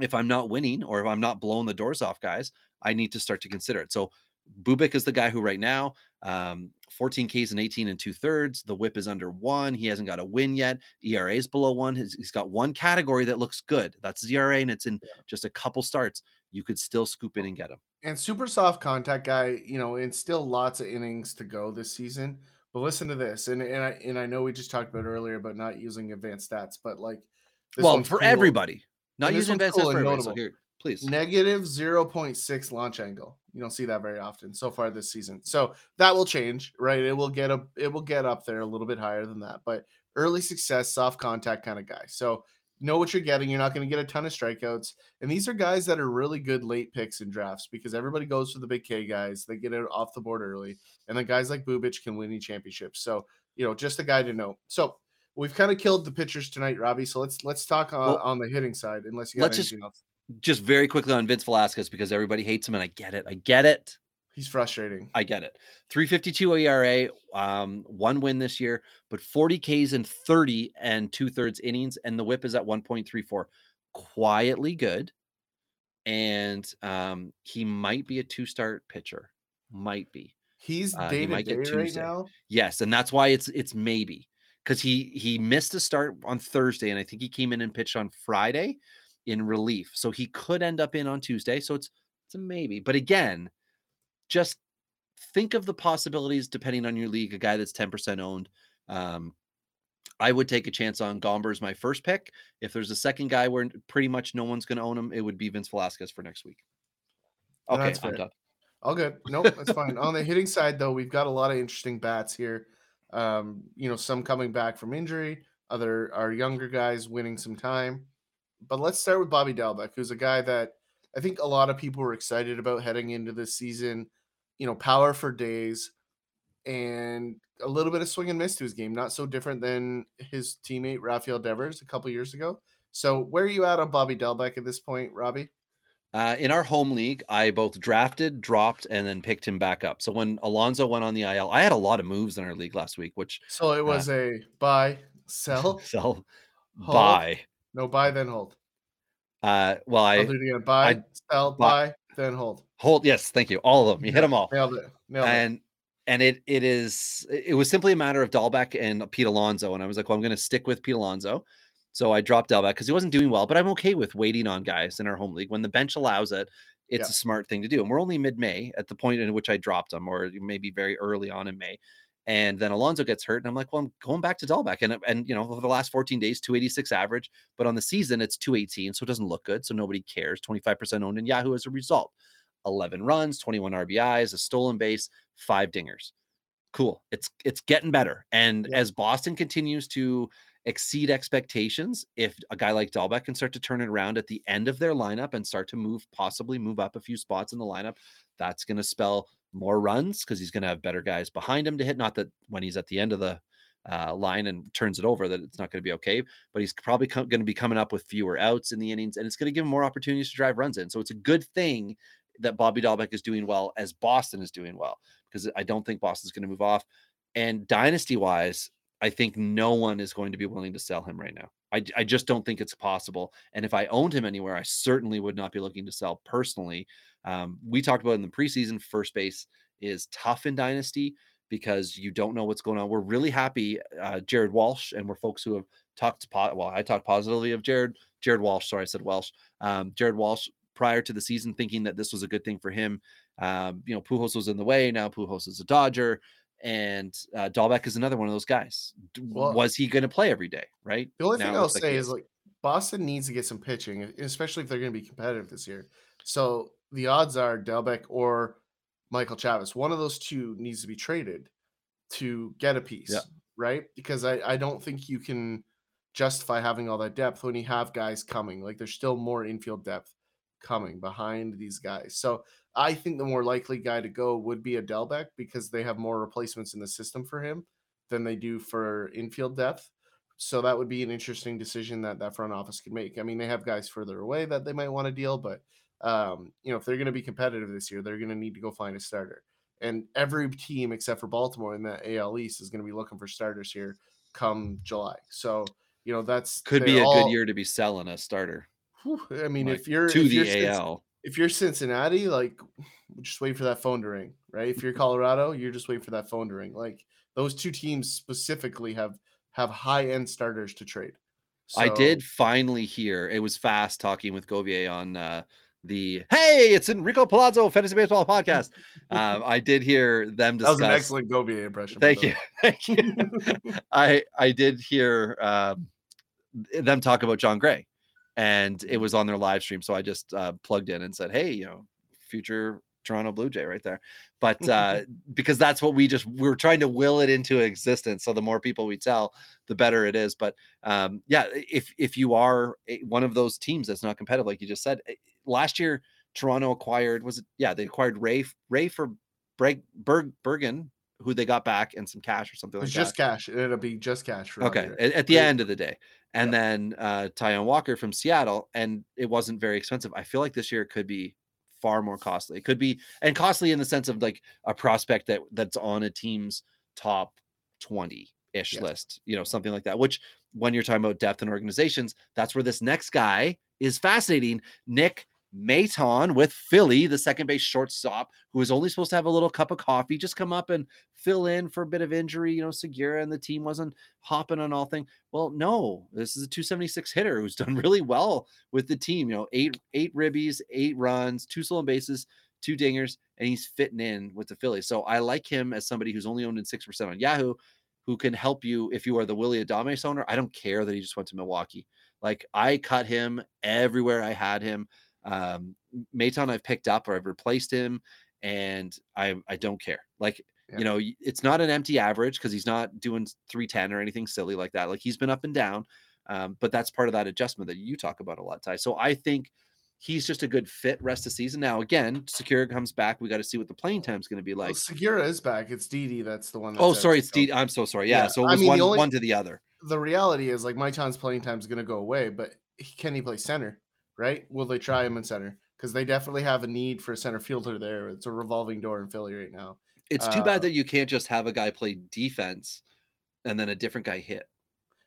if I'm not winning or if I'm not blowing the doors off guys, I need to start to consider it. So Bubic is the guy who right now, um, 14 Ks and 18 and two thirds. The whip is under one. He hasn't got a win yet. ERA is below one. He's, he's got one category that looks good. That's ERA, and it's in just a couple starts. You could still scoop in and get him. And super soft contact guy, you know, and still lots of innings to go this season. But listen to this, and and I and I know we just talked about earlier about not using advanced stats, but like well, for cool. everybody, not And using advanced cool stats for everybody. So here, please. negative 0.6 launch angle. You don't see that very often so far this season. So that will change, right? It will get up it will get up there a little bit higher than that. But early success, soft contact kind of guy. So know what you're getting. You're not going to get a ton of strikeouts. And these are guys that are really good late picks in drafts because everybody goes for the big K guys. They get it off the board early. And then guys like Bubic can win you championships. So, you know, just a guy to know. So we've kind of killed the pitchers tonight, Robbie. So let's let's talk on, Well, on the hitting side, unless you got let's just- else. Just very quickly on Vince Velasquez because everybody hates him, and I get it. I get it. He's frustrating. I get it. 352 ERA, um, one win this year, but 40 Ks in 30 and two thirds innings, and the whip is at 1.34. Quietly good. And um, he might be a two start pitcher. Might be. He's Uh, he day to might get right now. Yes, and that's why it's it's maybe because he he missed a start on Thursday, and I think he came in and pitched on Friday in relief, so he could end up in on Tuesday. So it's it's a maybe, but again, just think of the possibilities depending on your league. A guy that's ten percent owned. Um, I would take a chance on Gomber as my first pick. If there's a second guy where pretty much no one's going to own him, it would be Vince Velasquez for next week. Okay, that's I'm done. All good. Nope, that's fine. On the hitting side, though, we've got a lot of interesting bats here. Um, you know, some coming back from injury, other our younger guys winning some time. But let's start with Bobby Dalbec, who's a guy that I think a lot of people were excited about heading into this season. You know, power for days and a little bit of swing and miss to his game, not so different than his teammate Rafael Devers a couple years ago. So, where are you at on Bobby Dalbec at this point, Robbie? Uh, in our home league, I both drafted, dropped, and then picked him back up. So when Alonso went on the IL, I had a lot of moves in our league last week, which so it was uh, a buy, sell, sell, hold. buy. No buy, then hold. Uh, well, I I'll do it again. Buy, I, sell, buy, buy, then hold. Hold. Yes, thank you. All of them. You hit them all. Nailed it. Nailed and it. and it it is it was simply a matter of Dalbec and Pete Alonso, and I was like, well, I'm going to stick with Pete Alonso. So I dropped Dalbec because he wasn't doing well, but I'm okay with waiting on guys in our home league when the bench allows it. It's yeah. a smart thing to do, and we're only mid-May at the point in which I dropped him, or maybe very early on in May. And then Alonso gets hurt, and I'm like, well, I'm going back to Dalbec, and and you know, over the last 14 days, 286 average, but on the season it's 218, so it doesn't look good, so nobody cares. 25% owned in Yahoo as a result. 11 runs, 21 RBIs, a stolen base, five dingers. Cool. It's it's getting better, and yeah. as Boston continues to exceed expectations if a guy like Dalbec can start to turn it around at the end of their lineup and start to move, possibly move up a few spots in the lineup. That's going to spell more runs because he's going to have better guys behind him to hit. Not that when he's at the end of the uh, line and turns it over that it's not going to be okay, but he's probably com- going to be coming up with fewer outs in the innings and it's going to give him more opportunities to drive runs in. So it's a good thing that Bobby Dalbec is doing well as Boston is doing well because I don't think Boston's going to move off. And dynasty wise, I think no one is going to be willing to sell him right now. I, I just don't think it's possible. And if I owned him anywhere, I certainly would not be looking to sell personally. Um, we talked about in the preseason, first base is tough in Dynasty because you don't know what's going on. We're really happy, uh, Jared Walsh, and we're folks who have talked, po- well, I talked positively of Jared, Jared Walsh. Sorry, I said Welsh. Um, Jared Walsh prior to the season, thinking that this was a good thing for him. Um, you know, Pujols was in the way. Now Pujols is a Dodger and uh, Dalbec is another one of those guys. Well, was he going to play every day? Right. The only now thing I'll say is like Boston needs to get some pitching, especially if they're going to be competitive this year. So the odds are Dalbec or Michael Chavis. One of those two needs to be traded to get a piece, yeah. right? Because I, I don't think you can justify having all that depth when you have guys coming. Like there's still more infield depth coming behind these guys. So I think the more likely guy to go would be a Dalbec because they have more replacements in the system for him than they do for infield depth. So that would be an interesting decision that that front office could make. I mean, they have guys further away that they might want to deal, but um, you know, if they're going to be competitive this year, they're going to need to go find a starter. And every team except for Baltimore in the AL East is going to be looking for starters here come July. So you know that's could be a all, good year to be selling a starter. I mean, like, if you're to if the you're AL, if you're Cincinnati, like just wait for that phone to ring, right? If you're Colorado, you're just waiting for that phone to ring. Like those two teams specifically have have high end starters to trade. So, I did finally hear it was fast talking with Govier on uh, the hey, it's Enrico Palazzo Fantasy Baseball podcast. um, I did hear them discuss. That was an excellent Govier impression. Thank you, thank you. I I did hear um, them talk about Jon Gray and it was on their live stream. So I just uh, plugged in and said, "Hey, you know, future Toronto Blue Jay right there." But uh, because that's what we just we are trying to will it into existence. So the more people we tell, the better it is. But um, yeah, if if you are one of those teams that's not competitive, like you just said, eh, last year Toronto acquired was it? Yeah, they acquired Ray Ray for Breg, Berg, Bergen who they got back and some cash or something like just that. Just cash. It'll be just cash. For okay. At, at, the end of the day and yeah. then uh Taijuan Walker from Seattle, and it wasn't very expensive. I feel like this year it could be far more costly. It could be and costly in the sense of like a prospect that that's on a team's top 20 ish yes. list, you know, something like that. Which when you're talking about depth and organizations, that's where this next guy is fascinating. Nick Maton with Philly, the second base shortstop, who was only supposed to have a little cup of coffee, just come up and fill in for a bit of injury. You know, Segura and the team wasn't hopping on all thing. Well, no, this is a 276 hitter who's done really well with the team. You know, eight eight ribbies, eight runs, two stolen bases, two dingers, and he's fitting in with the Phillies. So I like him as somebody who's only owned in six percent on Yahoo, who can help you if you are the Willy Adames owner. I don't care that he just went to Milwaukee. Like I cut him everywhere I had him. Um, Maton I've picked up or I've replaced him, and I I don't care. Like Yeah. you know, it's not an empty average because he's not doing 310 or anything silly like that. Like he's been up and down, um, but that's part of that adjustment that you talk about a lot, Ty. So I think he's just a good fit rest of season. Now again, Segura comes back. We got to see what the playing time's going to be Well, like. Segura is back. It's Didi that's the one. That's Oh, sorry, it's so- D. I'm so sorry. Yeah, Yeah, so it I mean, one only- one to the other. The reality is, like, Maton's playing time is going to go away, but he, can he play center? Right? Will they try him in center? Because they definitely have a need for a center fielder there. It's a revolving door in Philly right now. It's too Uh, bad that you can't just have a guy play defense and then a different guy hit.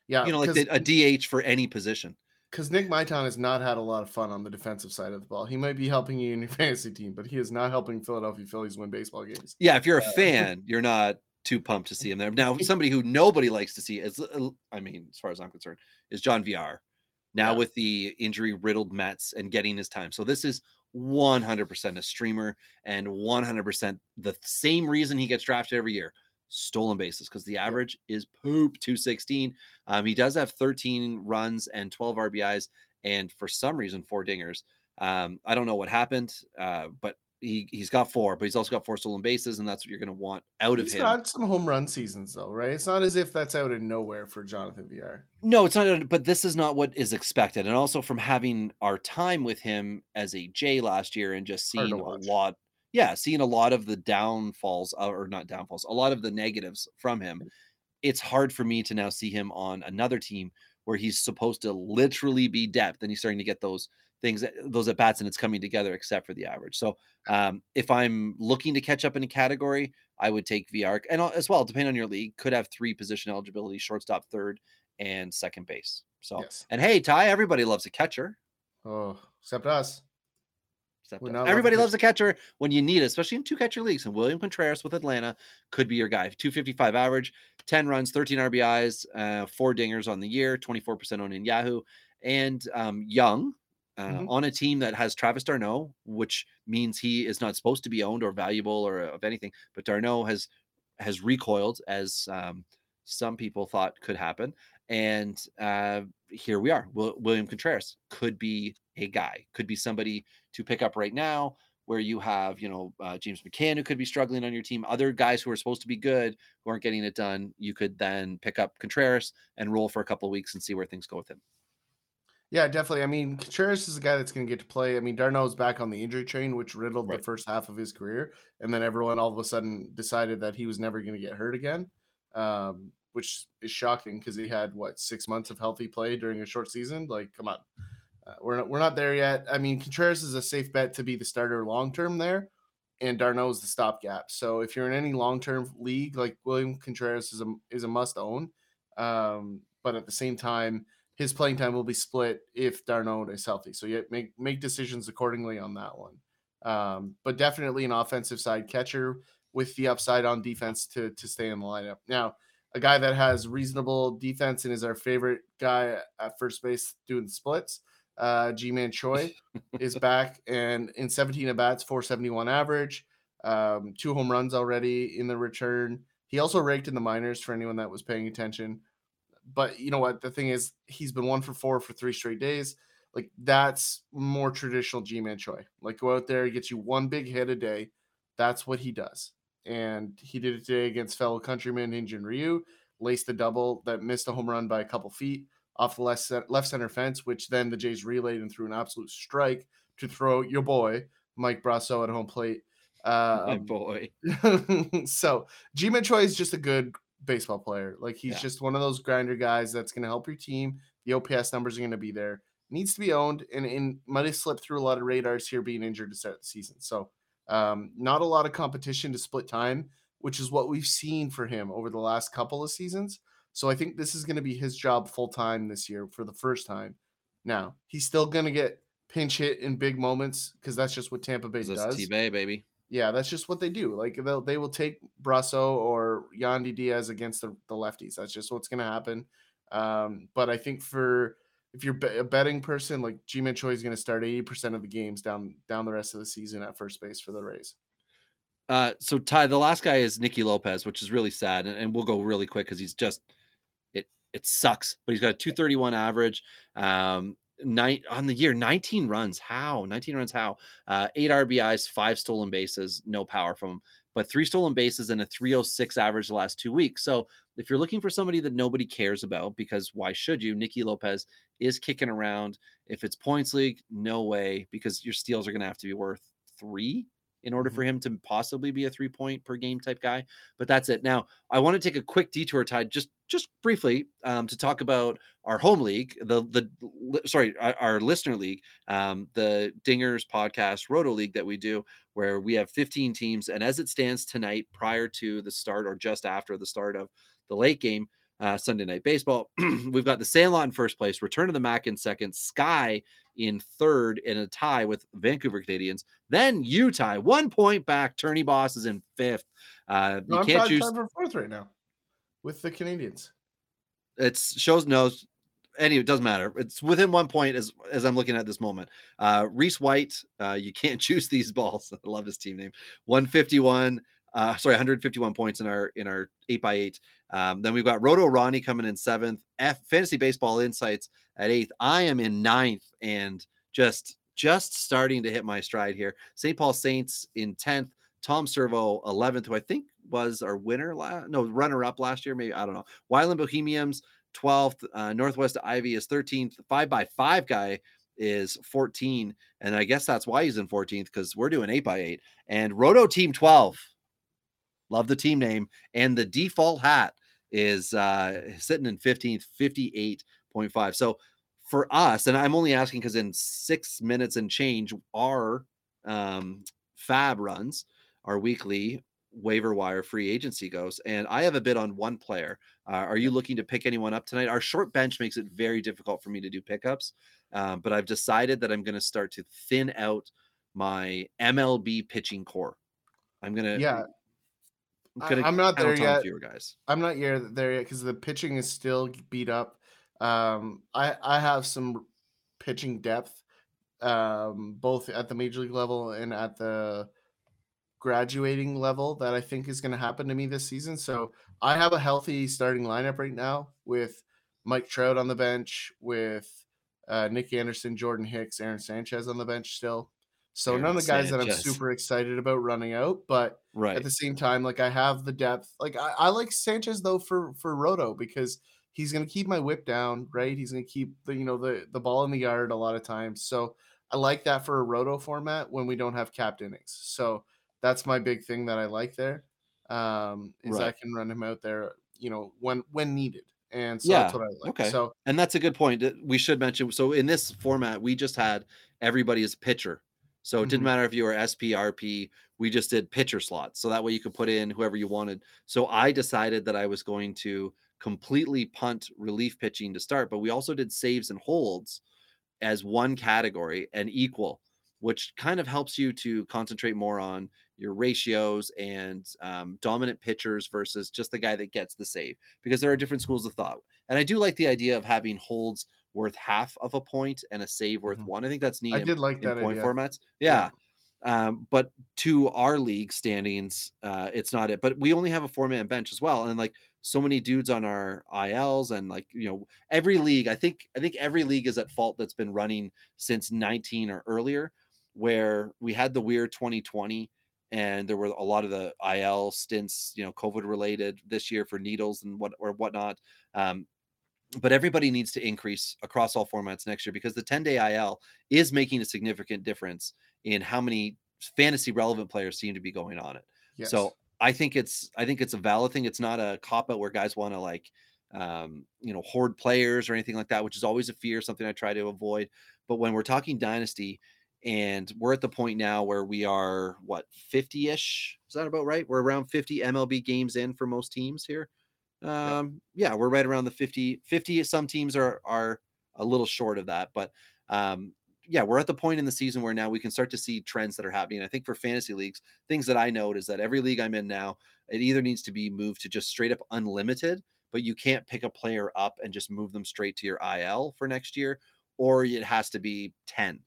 Yeah, You know, like the, a DH for any position. because Nick Maton has not had a lot of fun on the defensive side of the ball. He might be helping you in your fantasy team, but he is not helping Philadelphia Phillies win baseball games. Yeah, if you're a Uh, fan, you're not too pumped to see him there. Now, somebody who nobody likes to see is, uh, I mean, as far as I'm concerned, is John Villar. Now Yeah. with the injury riddled Mets and getting his time. So this is 100% a streamer and 100% the same reason he gets drafted every year stolen bases because the average is poop 216. Um, he does have 13 runs and 12 RBIs and for some reason four dingers. Um, I don't know what happened, uh, but he he's got four, but he's also got four stolen bases, and that's what you're going to want out of him. He's got some home run seasons though, right? It's not as if that's out of nowhere for Jonathan Villar. No, it's not. But this is not what is expected, and also from having our time with him as a J last year and just seeing a lot, yeah, seeing a lot of the downfalls uh, or not downfalls, a lot of the negatives from him. It's hard for me to now see him on another team where he's supposed to literally be depth, and he's starting to get those things, that- those at bats, and it's coming together, except for the average. So, um, if I'm looking to catch up in a category, I would take Villar, and as well, depending on your league, could have three position eligibility: shortstop, third, and second base. So, Yes. and hey, Ty, everybody loves a catcher. Oh, except us. Except Would us. not love a Everybody loves a catcher when you need it, especially in two catcher leagues. And William Contreras with Atlanta could be your guy. 255 average, 10 runs, 13 RBIs, uh, four dingers on the year, 24% owned in Yahoo, and um, young. Uh, Mhm. On a team that has Travis d'Arnaud, which means he is not supposed to be owned or valuable or of anything, but d'Arnaud has has recoiled as um, some people thought could happen, and uh, here we are. Wil- William Contreras could be a guy, could be somebody to pick up right now. Where you have, you know, uh, James McCann who could be struggling on your team, other guys who are supposed to be good who aren't getting it done. You could then pick up Contreras and roll for a couple of weeks and see where things go with him. Yeah, definitely. I mean, Contreras is a guy that's going to get to play. I mean, d'Arnaud's back on the injury train, which riddled Right. the first half of his career, and then everyone all of a sudden decided that he was never going to get hurt again, um, which is shocking because he had what six months of healthy play during a short season. Like, come on, uh, we're not, we're not there yet. I mean, Contreras is a safe bet to be the starter long term there, and Darno is the stopgap. So if you're in any long term league, like William Contreras is a is a must own, um, but at the same time his playing time will be split if d'Arnaud is healthy. So you make make decisions accordingly on that one. Um, but definitely an offensive side catcher with the upside on defense to to stay in the lineup. Now, a guy that has reasonable defense and is our favorite guy at first base doing splits. Uh, Ji-Man Choi is back and in 17 at bats, 471 average, um, two home runs already in the return. He also raked in the minors for anyone that was paying attention but you know what? The thing is, he's been one for four for three straight days. Like that's more traditional Ji-Man Choi. Like go out there, he gets you one big hit a day. That's what he does. And he did it today against fellow countryman Hyun-Jin Ryu, laced the double that missed a home run by a couple feet off the left, left center fence, which then the Jays relayed and threw an absolute strike to throw your boy, Mike Brosseau, at home plate. My Um, boy. so Ji-Man Choi is just a good baseball player. Like he's Yeah. just one of those grinder guys that's going to help your team. The OPS numbers are going to be there. Needs to be owned and, and might have slipped through a lot of radars here being injured to start the season. So um, not a lot of competition to split time, which is what we've seen for him over the last couple of seasons. So I think this is going to be his job full time this year for the first time. Now he's still going to get pinch hit in big moments because that's just what Tampa Bay does. T-Bay, baby. Yeah, that's just what they do. Like they'll they will take Brosseau or Yandy Diaz against the, the lefties. That's just what's going to happen. Um, but I think for if you're a betting person, like Ji-Man Choi is going to start eighty percent of the games down down the rest of the season at first base for the Rays. Uh, so Ty, the last guy is Nicky Lopez, which is really sad, and, and we'll go really quick because he's just it it sucks, but he's got a 231 average. Um, nine on the year 19 runs how? 19 runs how? Uh eight rbis five stolen bases no power from him but three stolen bases and a 306 average the last two weeks. So if you're looking for somebody that nobody cares about because why should you? Nicky lopez is kicking around. If it's points league no way because your steals are going to have to be worth three in order for him to possibly be a three point per game type guy. But that's it. Now, I want to take a quick detour, Ty, just just briefly um, to talk about our home league, the the sorry, our, our listener league, um, the Dingers podcast Roto League that we do, where we have 15 teams, and as it stands tonight, prior to the start or just after the start of the late game. Uh, Sunday night baseball. We've got the Sandlot in first place, Return of the Mac in second, Sky in third in a tie with Vancouver Canadians. Then Utah, one point back. Turney Boss is in fifth. Uh, No, you I'm can't choose. for fourth right now with the Canadians. It shows no. Anyway, it doesn't matter. It's within one point as as I'm looking at this moment. Uh, Reese White, uh, you can't choose these balls. I love his team name. 151. Uh, sorry, 151 points in our in our eight by eight. Um, then we've got Roto Ronnie coming in seventh. F Fantasy Baseball Insights at eighth. I am in ninth and just just starting to hit my stride here. St. Paul Saints in tenth. Tom Servo 11th, who I think was our winner, la- no runner up last year. Maybe I don't know. Wyland Bohemians 12th. Uh, Northwest Ivy is 13th. Five by five guy is 14. And I guess that's why he's in 14th because we're doing eight by eight. And Roto Team 12. Love the team name. And the default hat is uh, sitting in 15th, 58.5. So for us, and I'm only asking because in six minutes and change, our um, FAAB runs, our weekly waiver wire free agency goes. And I have a bid on one player. Uh, are you looking to pick anyone up tonight? Our short bench makes it very difficult for me to do pickups, um, but I've decided that I'm going to start to thin out my MLB pitching core. I'm gonna Yeah, I'm, I- I'm not there yet. fewer guys. I'm not yet there yet because the pitching is still beat up. Um, I I have some pitching depth, um, both at the major league level and at the graduating level that I think is going to happen to me this season. So I have a healthy starting lineup right now with Mike Trout on the bench, with uh, Nick Anderson, Jordan Hicks, Aaron Sanchez on the bench still. So none of the guys that I'm super excited about running out, but Right. at the same time, like I have the depth. Like I, I like Sanchez though for for Roto because he's gonna keep my whip down, right? He's gonna keep the you know the the ball in the yard a lot of times. So I like that for a Roto format when we don't have capped innings. So that's my big thing that I like there. Um, is I can run him out there, you know, when when needed. And so Yeah, that's what I like. okay. So And that's a good point. We should mention. So in this format, we just had everybody as pitcher. So it didn't Mhm. matter if you were SPRP, We just did pitcher slots. So that way you could put in whoever you wanted. So I decided that I was going to completely punt relief pitching to start, but we also did saves and holds as one category and equal, which kind of helps you to concentrate more on your ratios and um, dominant pitchers versus just the guy that gets the save because there are different schools of thought. And I do like the idea of having holds worth half of a point and a save worth Mhm. one. I think that's neat. I in- did like that point idea. formats. Yeah. Yeah. Um, but to our league standings, uh, it's not it. But we only have a four man bench as well, and like so many dudes on our ILs, and like you know, every league. I think I think every league is at fault that's been running since 19 or earlier, where we had the weird 2020, and there were a lot of the IL stints, you know, COVID related this year for needles and what or whatnot. Um, but everybody needs to increase across all formats next year because the 10 day IL is making a significant difference in how many fantasy relevant players seem to be going on it. yes. So I think it's I think it's a valid thing. It's not a cop out where guys want to like um, you know hoard players or anything like that, which is always a fear, something I try to avoid. But when we're talking dynasty, and we're at the point now where we are what 50ish is that about right we're around 50 mlb games in for most teams here um yeah we're right around the 50 50 some teams are are a little short of that but um yeah we're at the point in the season where now we can start to see trends that are happening. I think for fantasy leagues things that i note is that every league i'm in now it either needs to be moved to just straight up unlimited but you can't pick a player up and just move them straight to your il for next year or it has to be 10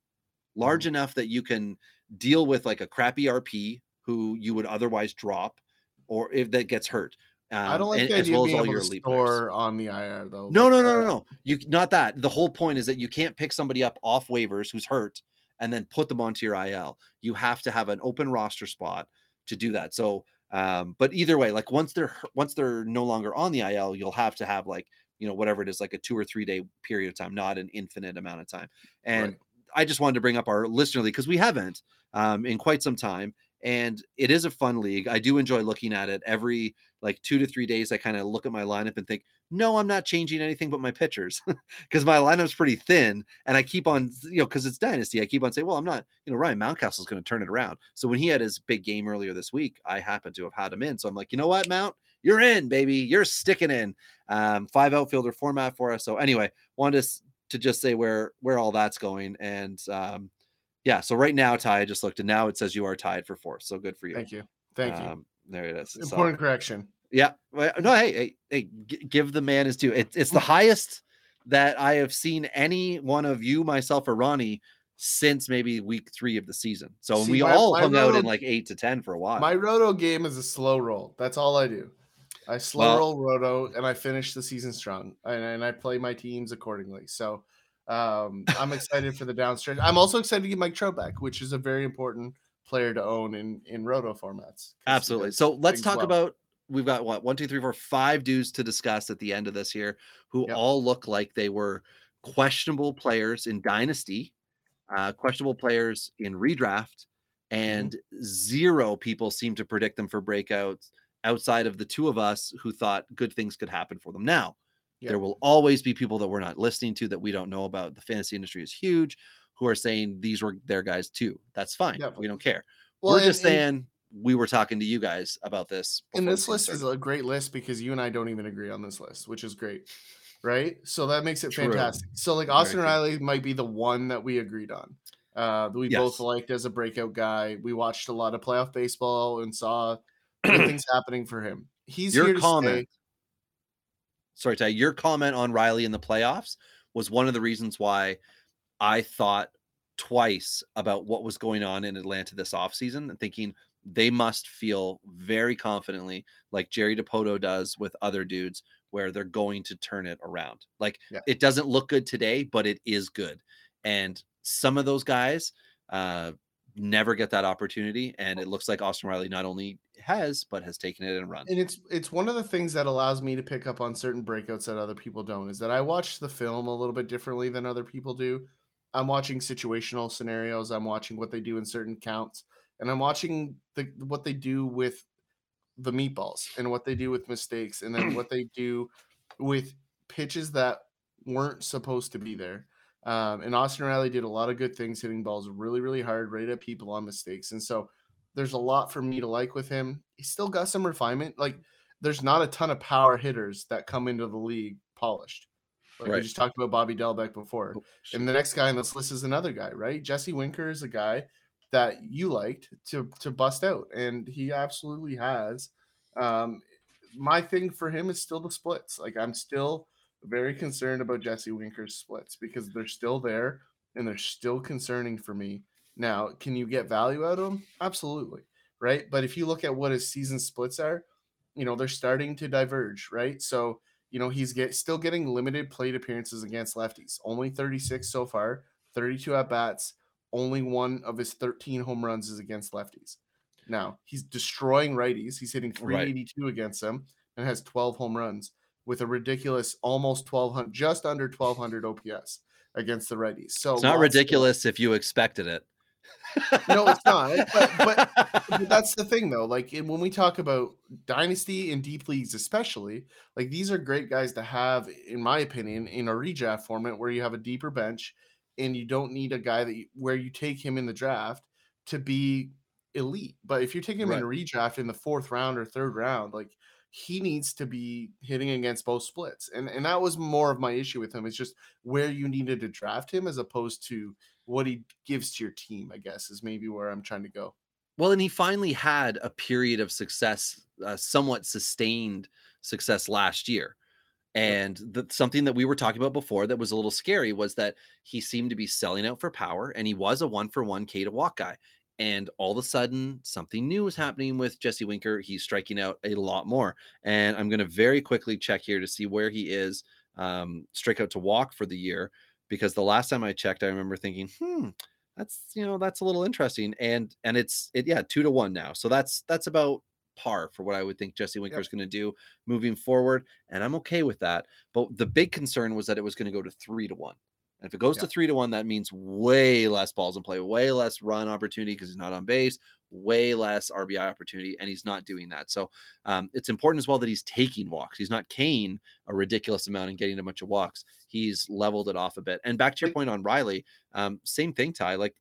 large enough that you can deal with like a crappy RP who you would otherwise drop or if that gets hurt I don't um, like and- the as idea well being all able your to elite players. store on the IR though. No, no, no, uh, no, no. You not that. The whole point is that you can't pick somebody up off waivers who's hurt and then put them onto your IL. You have to have an open roster spot to do that. So, um, but either way, like once they're once they're no longer on the IL, you'll have to have like you know whatever it is, like a two or three day period of time, not an infinite amount of time. And Right. I just wanted to bring up our listener league because we haven't um, in quite some time, and it is a fun league. I do enjoy looking at it every like two to three days. I kind of look at my lineup and think, no, I'm not changing anything but my pitchers because my lineup's pretty thin, and I keep on, you know, because it's dynasty. I keep on saying, well, I'm not, you know, Ryan Mountcastle's going to turn it around. So when he had his big game earlier this week, I happen to have had him in. So I'm like, you know what, Mount, you're in, baby, you're sticking in. Um, five outfielder format for us. So anyway, wanted to, to just say where where all that's going, and um, yeah. So right now, Ty, I just looked, and now it says you are tied for fourth. So good for you. Thank you. Thank you. There it is. So- Important correction. yeah. No, hey, hey, hey, g- give the man his due. It's it's the highest that I have seen any one of you, myself, or Ronnie since maybe week three of the season. So See, we my- all my hung out in like eight to ten for a while. My roto game is a slow roll. That's all I do. I slow Well- roll roto and I finish the season strong and, and I play my teams accordingly. So um, I'm excited for the downstretch. I'm also excited to get Mike Trout back, which is a very important player to own in in roto formats. Absolutely. So let's talk well. about we've got what one, two, three, four, five dudes to discuss at the end of this here who Yep. all look like they were questionable players in Dynasty, uh, questionable players in redraft, Mm-hmm. and zero people seem to predict them for breakouts outside of the two of us who thought good things could happen for them. Now, Yeah. there will always be people that we're not listening to that we don't know about. The fantasy industry is huge who are saying these were their guys too. That's fine. Yep. We don't care. Well, we're and- just and- saying we were talking to you guys about this. And this list is a great list because you and I don't even agree on this list, which is great. Right. So that makes it True. fantastic. So like Very Austin true. Riley might be the one that we agreed on. Uh that we Yes. both liked as a breakout guy. We watched a lot of playoff baseball and saw things happening for him. He's here your comment. Sorry, Ty. Your comment on Riley in the playoffs was one of the reasons why I thought twice about what was going on in Atlanta this offseason and thinking they must feel very confidently like Jerry Dipoto does with other dudes where they're going to turn it around. Like Yeah. it doesn't look good today, but it is good. And some of those guys uh never get that opportunity. And it looks like Austin Riley not only has, but has taken it and run. And it's it's one of the things that allows me to pick up on certain breakouts that other people don't is that I watch the film a little bit differently than other people do. I'm watching situational scenarios, I'm watching what they do in certain counts, and I'm watching the what they do with the meatballs and what they do with mistakes and then what they do with pitches that weren't supposed to be there. Um, and Austin Riley did a lot of good things, hitting balls really, really hard, right at people on mistakes. And so there's a lot for me to like with him. He's still got some refinement. Like there's not a ton of power hitters that come into the league polished. Like we just talked about Bobby Dalbec before. And the next guy on this list is another guy, right? Jesse Winker is a guy that you liked to to bust out, and he absolutely has. Um, my thing for him is still the splits. Like I'm still very concerned about Jesse Winker's splits because they're still there and they're still concerning for me. Now, can you get value out of them? Absolutely, right? But if you look at what his season splits are, you know they're starting to diverge, right? So you know he's get still getting limited plate appearances against lefties, only 36 so far, 32 at bats. Only one of his 13 home runs is against lefties. Now he's destroying righties. He's hitting Right. 382 against them and has 12 home runs with a ridiculous almost 1200, just under 1200 OPS against the righties. So It's not ridiculous if you expected it. No, it's not. But, but but that's the thing though like when we talk about dynasty and deep leagues especially like these are great guys to have in my opinion in a redraft format where you have a deeper bench and you don't need a guy that you, where you take him in the draft to be elite but if you're taking him in a redraft in the fourth round or third round like he needs to be hitting against both splits and and that was more of my issue with him it's just where you needed to draft him as opposed to what he gives to your team i guess is maybe where i'm trying to go Well, and he finally had a period of success, uh, somewhat sustained success last year. And the, something that we were talking about before that was a little scary was that he seemed to be selling out for power and he was a one for one K to walk guy. And all of a sudden, something new is happening with Jesse Winker. He's striking out a lot more. And I'm going to very quickly check here to see where he is um, strikeout to walk for the year. Because the last time I checked, I remember thinking, hmm, that's you know that's a little interesting. And and it's it yeah two to one now. So that's that's about par for what I would think Jesse Winker is going to do moving forward. And I'm okay with that. But the big concern was that it was going to go to three to one. And if it goes Yeah. to three to one, that means way less balls in play, way less run opportunity because he's not on base, way less RBI opportunity, and he's not doing that. So um, it's important as well that he's taking walks. He's not Kane a ridiculous amount and getting a bunch of walks. He's leveled it off a bit. And back to your point on Riley, um, same thing, Ty. Like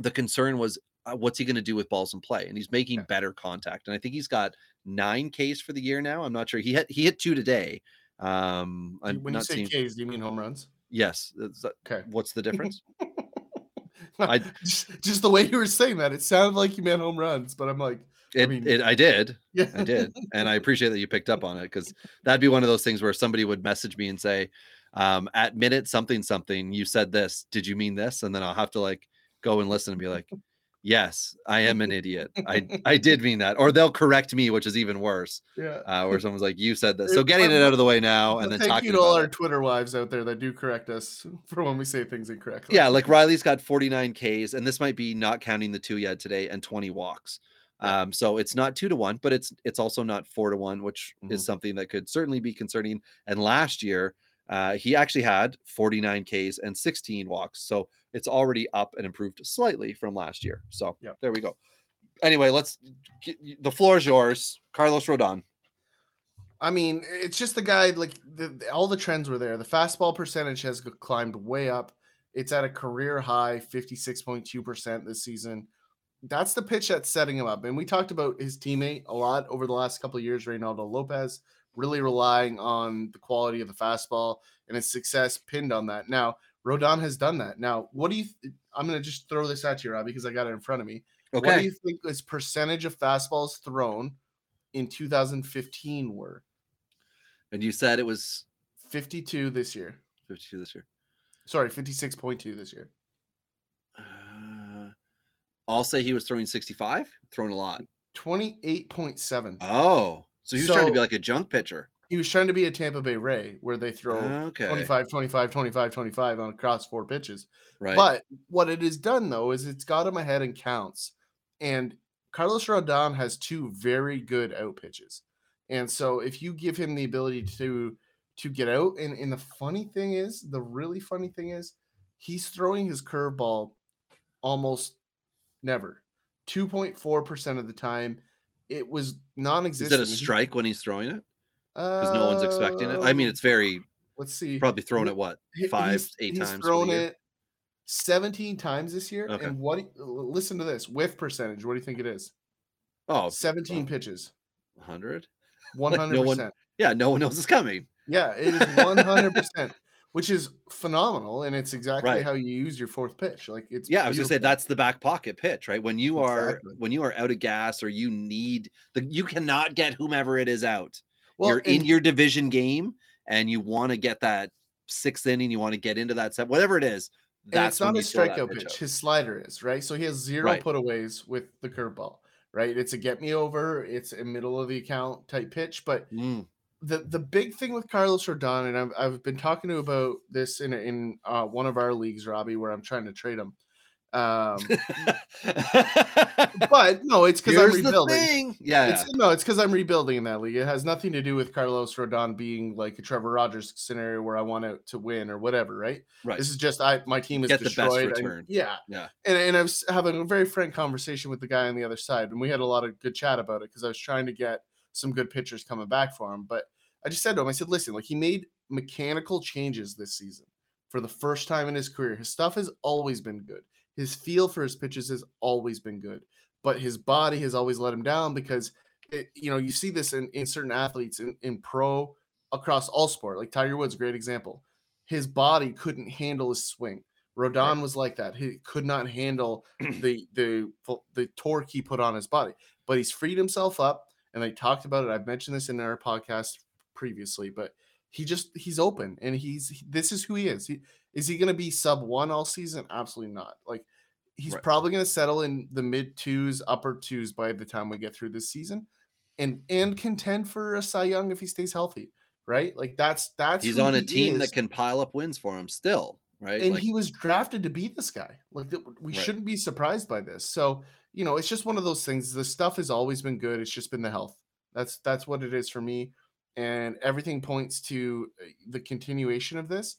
the concern was uh, what's he going to do with balls in play? And he's making Yeah. better contact. And I think he's got nine Ks for the year now. I'm not sure. He hit he hit two today. Um, I'm when you not say seeing. K's, do you mean home runs? Yes. Okay. What's the difference? I- just, just the way you were saying that, it sounded like you meant home runs, but I'm like, It, mean- it I did. yeah, I did. And I appreciate that you picked up on it because that'd be one of those things where somebody would message me and say, um, at minute something something, you said this. Did you mean this? And then I'll have to like go and listen and be like, Yes, I am an idiot. I I did mean that. Or they'll correct me, which is even worse. yeah. Uh, where someone's like, You said this. So getting it out of the way now and then thank talking you to all our it. Twitter wives out there that do correct us for when we say things incorrectly. Yeah, like Riley's got 49 Ks, and this might be not counting the two yet today, and 20 walks. Um, so it's not two to one, but it's it's also not four to one, which is Mhm. something that could certainly be concerning. And last year, uh, he actually had 49 Ks and 16 walks, so it's already up and improved slightly from last year. So Yep. there we go. Anyway, let's get, the floor is yours, Carlos Rodon. I mean, it's just the guy. Like the, the- all the trends were there. The fastball percentage has climbed way up. It's at a career high, fifty six point two percent this season. That's the pitch that's setting him up. And we talked about his teammate a lot over the last couple of years, Reynaldo Lopez, really relying on the quality of the fastball and its success pinned on that. Now Rodon has done that. Now, what do you? th- I'm going to just throw this at you, Rob, because I got it in front of me. Okay. What do you think his percentage of fastballs thrown in 2015 were? and you said it was 52 this year. 52 this year. Sorry, 56.2 this year. Uh, I'll say he was throwing 65, throwing a lot. 28.7. Oh, so he was trying to be like a junk pitcher. He was trying to be a Tampa Bay Ray where they throw Okay, 25, 25, 25, 25 on across four pitches. right. But what it has done though is it's got him ahead in counts. And Carlos Rodon has two very good out pitches. And so if you give him the ability to to get out, and, and the funny thing is, the really funny thing is, he's throwing his curveball almost never. 2.4% of the time. It was non-existent. Is it a strike when he's throwing it? Because no one's expecting it. I mean, Um, it's very let's see. probably thrown it what five, he's- eight he's times. thrown it 17 times this year. Okay. And what do you- l- listen to this whiff percentage. What do you think it is? Oh, 17 pitches. 100. 100%. no one- Yeah, no one knows it's coming. Yeah, it is 100%, which is phenomenal. And it's exactly Right. how you use your fourth pitch. Like it's Yeah, I was gonna say that's the back pocket pitch, right? When you are Exactly. when you are out of gas or you need the you cannot get whomever it is out. well, You're in your division game and you want to get that sixth inning, you want to get into that set, whatever it is. and That's it's not a you throw that strikeout pitch. out. His slider is right. So he has zero Right. putaways with the curveball. Right, it's a get me over. It's a middle of the account type pitch, but Mm, the the big thing with Carlos Rodon, and I've, I've been talking to about this in in uh, one of our leagues, Robbie, where I'm trying to trade him. Um, but no, it's because I'm rebuilding. Yeah, yeah. No, it's because I'm rebuilding in that league. It has nothing to do with Carlos Rodon being like a Trevor Rogers scenario where I want to, to win or whatever, right? right. This is just I my team is Get destroyed. and- yeah, Yeah. and and I was having a very frank conversation with the guy on the other side, and we had a lot of good chat about it because I was trying to get some good pitchers coming back for him. But I just said to him, I said, listen, like he made mechanical changes this season for the first time in his career. His stuff has always been good. His feel for his pitches has always been good, but his body has always let him down because it, you know you see this in, in certain athletes in, in pro across all sport. Like Tiger Woods, great example. His body couldn't handle his swing. Rodon was like that. He could not handle the the the torque he put on his body. But he's freed himself up, and they talked about it. I've mentioned this in our podcast previously, but he just he's open and he's he- this is who he is. He, is he going to be sub one all season? Absolutely not. Like he's Right. probably going to settle in the mid twos, upper twos by the time we get through this season, and and contend for a Cy Young if he stays healthy. Right, like that's that's He's on a he team is. that can pile up wins for him still, right? and Like, he was drafted to beat this guy. Like we Right. shouldn't be surprised by this. So you know, it's just one of those things. The stuff has always been good. It's just been the health. That's that's what it is for me, and everything points to uh, the continuation of this.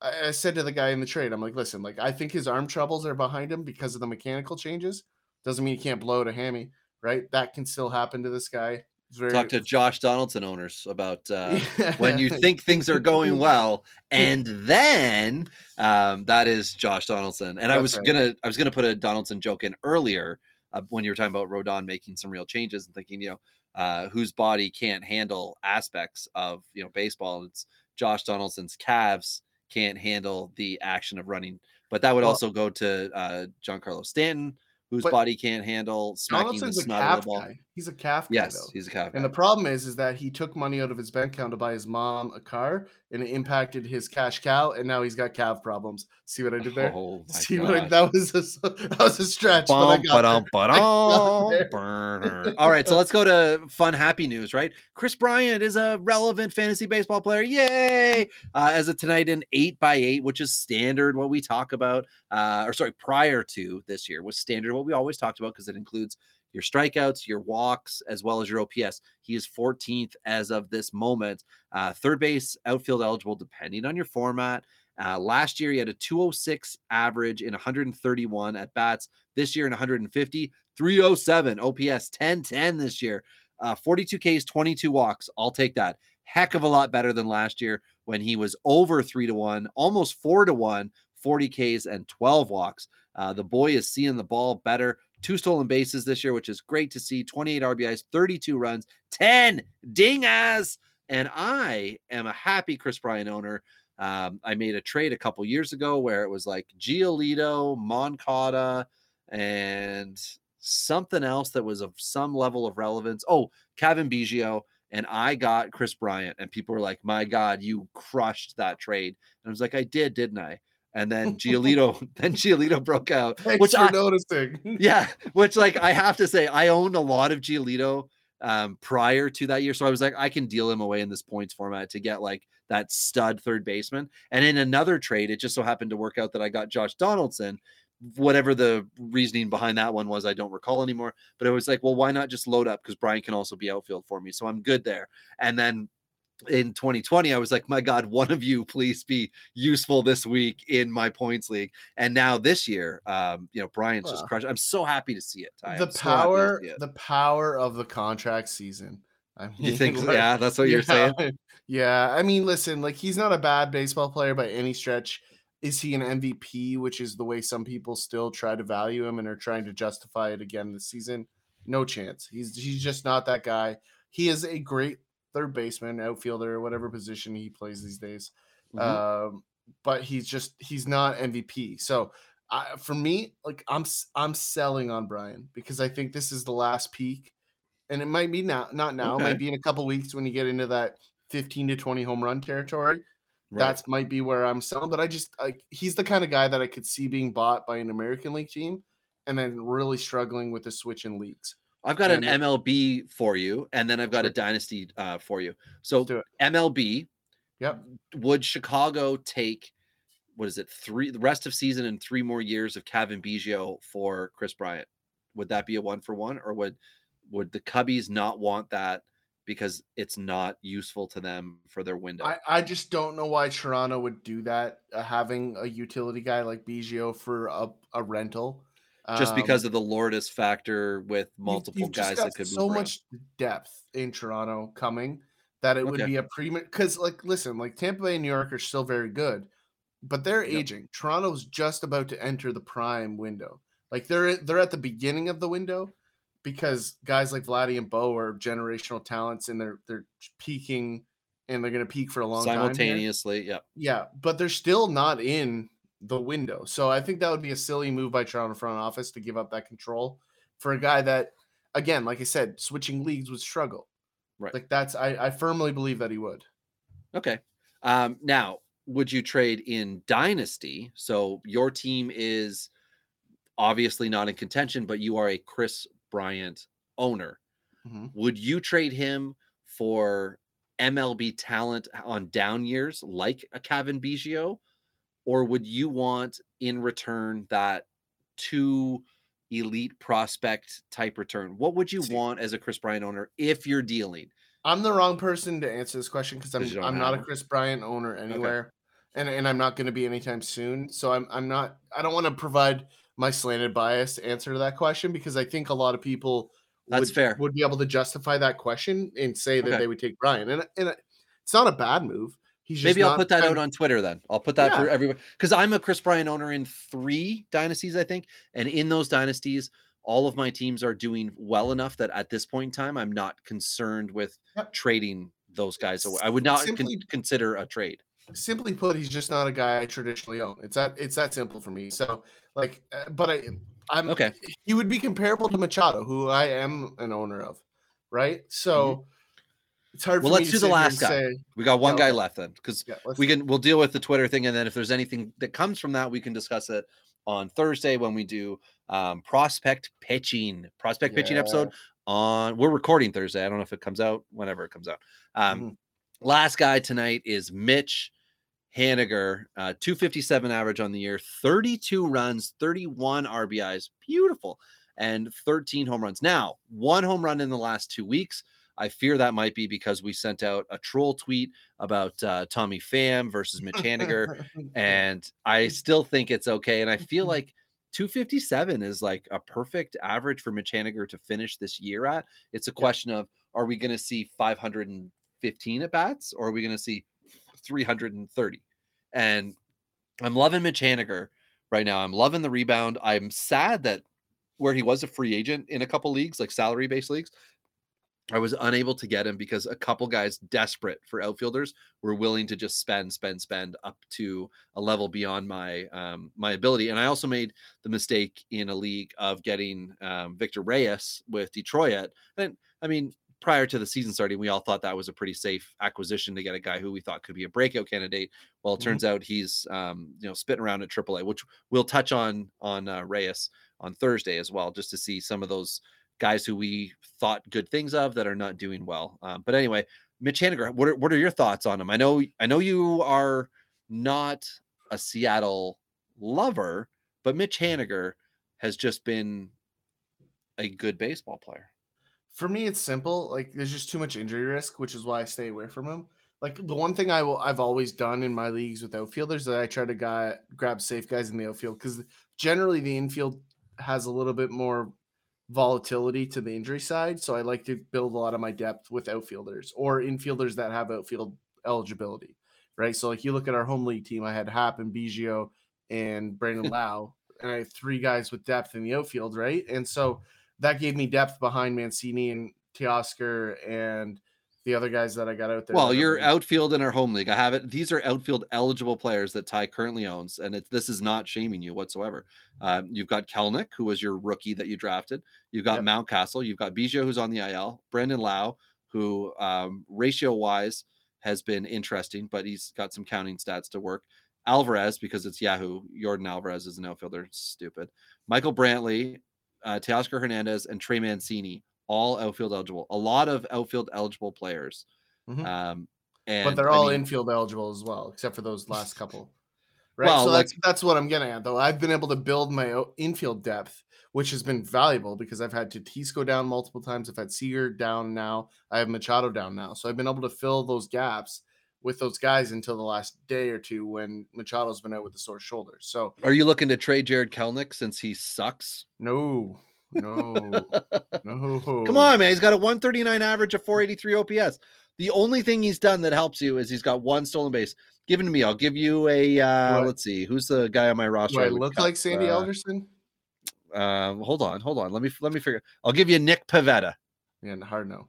I, I said to the guy in the trade, I'm like, listen, like I think his arm troubles are behind him because of the mechanical changes. Doesn't mean he can't blow a hammy, right? That can still happen to this guy. Very talk to Josh Donaldson owners about uh, when you think things are going well and then um, that is josh donaldson and i was right. gonna i was gonna put a donaldson joke in earlier uh, when you were talking about rodon making some real changes and thinking you know uh, whose body can't handle aspects of you know baseball. It's josh donaldson's calves can't handle the action of running. But that would Well- also go to uh, giancarlo stanton whose body can't handle smacking the Donaldson's a snot of the ball. guy. He's a calf guy, yes though. he's a calf And guy. the problem is, is that he took money out of his bank account to buy his mom a car, and it impacted his cash cow, and now he's got calf problems. See what I did there? oh See what I, that was a, that was a stretch, but I Bum, got ba-dum, there. I got ba-dum. All right, so let's go to fun, happy news, right? Kris Bryant is a relevant fantasy baseball player. Yay! Uh, as of tonight, in eight by eight, which is standard what we talk about, uh, or sorry, prior to this year was standard what we always talked about because it includes your strikeouts, your walks, as well as your OPS. He is 14th as of this moment. Uh, third base, outfield eligible, depending on your format. Uh, last year, he had a 206 average in 131 at bats. This year, in 150, 307 OPS, 1010 this year. Uh, 42 Ks, 22 walks. I'll take that. Heck of a lot better than last year when he was over three to one, almost four to one, 40 Ks and 12 walks. Uh, the boy is seeing the ball better. Two stolen bases this year, which is great to see. 28 RBIs, 32 runs, 10 dingas. And I am a happy Kris Bryant owner. Um, I made a trade a couple years ago where it was like Giolito, Moncada, and something else that was of some level of relevance. Oh, Cavan Biggio. And I got Kris Bryant, and people were like, "My God, you crushed that trade!" And I was like, "I did, didn't I?" And then Giolito, then Giolito broke out, Thanks which for I, noticing. yeah, which like I have to say, I owned a lot of Giolito um, prior to that year, so I was like, I can deal him away in this points format to get like that stud third baseman. And in another trade, it just so happened to work out that I got Josh Donaldson. Whatever the reasoning behind that one was, I don't recall anymore. But it was like, well, why not just load up because Bryant can also be outfield for me, so I'm good there. And then in 2020, I was like, my God, one of you please be useful this week in my points league. And now this year, um, you know, Bryant's just crushed. I'm so happy to see it. Ty. the I'm so power, see it. the power of the contract season. I mean, You think? like, Yeah, that's what you're saying. yeah, Yeah, I mean, listen, like he's not a bad baseball player by any stretch. Is he an MVP, which is the way some people still try to value him and are trying to justify it again this season? No chance. He's he's just not that guy. He is a great third baseman, outfielder, whatever position he plays these days. Mhm. Um, but he's just he's not MVP. So I, for me, like I'm I'm selling on Bryant because I think this is the last peak, and it might be now, not now, it might be in a couple weeks when you get into that 15 to 20 home run territory. Right. That's might be where I'm selling, but I just like he's the kind of guy that I could see being bought by an American League team and then really struggling with the switch in leagues. I've got an MLB for you, and then I've got a dynasty uh, for you. So. MLB, Yep. would Chicago take what is it three the rest of season and three more years of Cavan Biggio for Kris Bryant? Would that be a one for one, or would would the Cubbies not want that because it's not useful to them for their window? I, I just don't know why Toronto would do that, uh, having a utility guy like Biggio for a, a rental. Just Um, because of the Lourdes factor with you've- multiple you've just guys that could so move around. much depth in Toronto coming that it would be a prima because like listen, like Tampa Bay and New York are still very good, but they're Yep. aging. Toronto's just about to enter the prime window. Like they're they're at the beginning of the window because guys like Vladdy and Bo are generational talents and they're they're peaking and they're gonna peak for a long time. here. simultaneously. Yeah, Yeah, but they're still not in the window. So I think that would be a silly move by Toronto front office to give up that control for a guy that, again, like I said, switching leagues would struggle. Right. Like that's I, I firmly believe that he would. Okay. Um, now, would you trade in Dynasty? So your team is obviously not in contention, but you are a Kris Bryant owner. Mhm. Would you trade him for MLB talent on down years like a Cavan Biggio? Or would you want in return that two elite prospect type return? What would you want as a Kris Bryant owner if you're dealing? I'm the wrong person to answer this question because I'm I'm not a? Kris Bryant owner anywhere, and and I'm not going to be anytime soon. So I'm I'm not. I don't want to provide my slanted bias answer to that question because I think a lot of people That's would, fair. would be able to justify that question and say that Okay. they would take Bryant, and and it's not a bad move. He's Maybe I'll put that out on Twitter then. I'll put that for everyone because I'm a Kris Bryant owner in three dynasties, I think. And in those dynasties, all of my teams are doing well enough that at this point in time, I'm not concerned with Yep. trading those guys away. I would not con- Simply- consider a trade. simply put, he's just not a guy I traditionally own. It's that it's that simple for me. So like, uh, but I I'm Okay. He would be comparable to Machado, who I am an owner of, right? So it's hard. Mm-hmm. Well, for let's do the last guy. Say, We got one Yeah, guy left then because yeah, we can we'll deal with the Twitter thing and then if there's anything that comes from that, we can discuss it on Thursday when we do um prospect pitching, prospect pitching episode on we're recording Thursday. I don't know if it comes out whenever it comes out. Um Mhm. last guy tonight is Mitch Haniger, uh 257 average on the year, 32 runs, 31 RBIs, beautiful, and 13 home runs. Now, one home run in the last two weeks. I fear that might be because we sent out a troll tweet about uh, Tommy Pham versus Mitch Haniger, and I still think it's okay. And I feel like 257 is like a perfect average for Mitch Haniger to finish this year at. It's a question of are we going to see 515 at bats or are we going to see 330? And I'm loving Mitch Haniger right now. I'm loving the rebound. I'm sad that where he was a free agent in a couple leagues, like salary based leagues, I was unable to get him because a couple guys desperate for outfielders were willing to just spend, spend, spend up to a level beyond my um, my ability. And I also made the mistake in a league of getting um, Victor Reyes with Detroit. And I mean, prior to the season starting, we all thought that was a pretty safe acquisition to get a guy who we thought could be a breakout candidate. Well, it Mhm. turns out he's um, you know spitting around at AAA, which we'll touch on on uh, Reyes on Thursday as well, just to see some of those guys who we thought good things of that are not doing well. Um, but anyway, Mitch Haniger, what are, what are your thoughts on him? I know I know you are not a Seattle lover, but Mitch Haniger has just been a good baseball player. for me, it's simple. Like there's just too much injury risk, which is why I stay away from him. Like the one thing I will I've always done in my leagues with outfielders is that I try to guy, grab safe guys in the outfield because generally the infield has a little bit more volatility to the injury side. So I like to build a lot of my depth with outfielders or infielders that have outfield eligibility. Right. So like you look at our home league team, I had Happ and Biggio and Brandon Lowe, and I have three guys with depth in the outfield, right? And so that gave me depth behind Mancini and Teoscar and the other guys that I got out there. Well, you're outfield in our home league. I have it. These are outfield eligible players that Ty currently owns, and it, this is not shaming you whatsoever. Um, you've got Kelenic, who was your rookie that you drafted. You've got Yep. Mountcastle. You've got Biggio, who's on the IL. Brandon Lowe, who um, ratio wise has been interesting, but he's got some counting stats to work. Alvarez, because it's Yahoo. Yordan Alvarez is an outfielder. Stupid. Michael Brantley, uh, Teoscar Hernandez, and Trey Mancini, all outfield eligible. A lot of outfield eligible players. Mhm. Um, and but they're I all mean, infield eligible as well, except for those last couple. Right. Well, so like- that's that's what I'm getting at though. I've been able to build my infield depth, which has been valuable because I've had Tatis go down multiple times. I've had Seager down now. I have Machado down now. So I've been able to fill those gaps with those guys until the last day or two when Machado's been out with the sore shoulder. So Are you looking to trade Jarred Kelenic since he sucks? no, no, no. Come on, man. He's got a 139 average, a 483 OPS. The only thing he's done that helps you is he's got one stolen base. Give it to me. I'll give you a. Uh, What? let's see. Who's the guy on my roster? Do I look cut? like Sandy Uh, Alderson? Um, hold on, hold on. Let me let me figure. I'll give you Nick Pivetta. Yeah, hard no.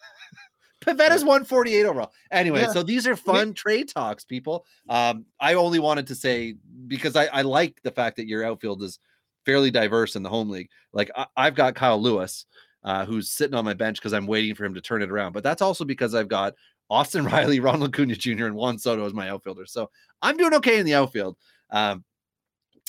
Pivetta's 148 overall. Anyway, Yeah. so these are fun trade talks, people. Um, I only wanted to say because I, I like the fact that your outfield is fairly diverse in the home league. Like I, I've got Kyle Lewis, uh, who's sitting on my bench because I'm waiting for him to turn it around. But that's also because I've got Austin Riley, Ronald Acuna Jr., and Juan Soto as my outfielder. So I'm doing okay in the outfield. Um,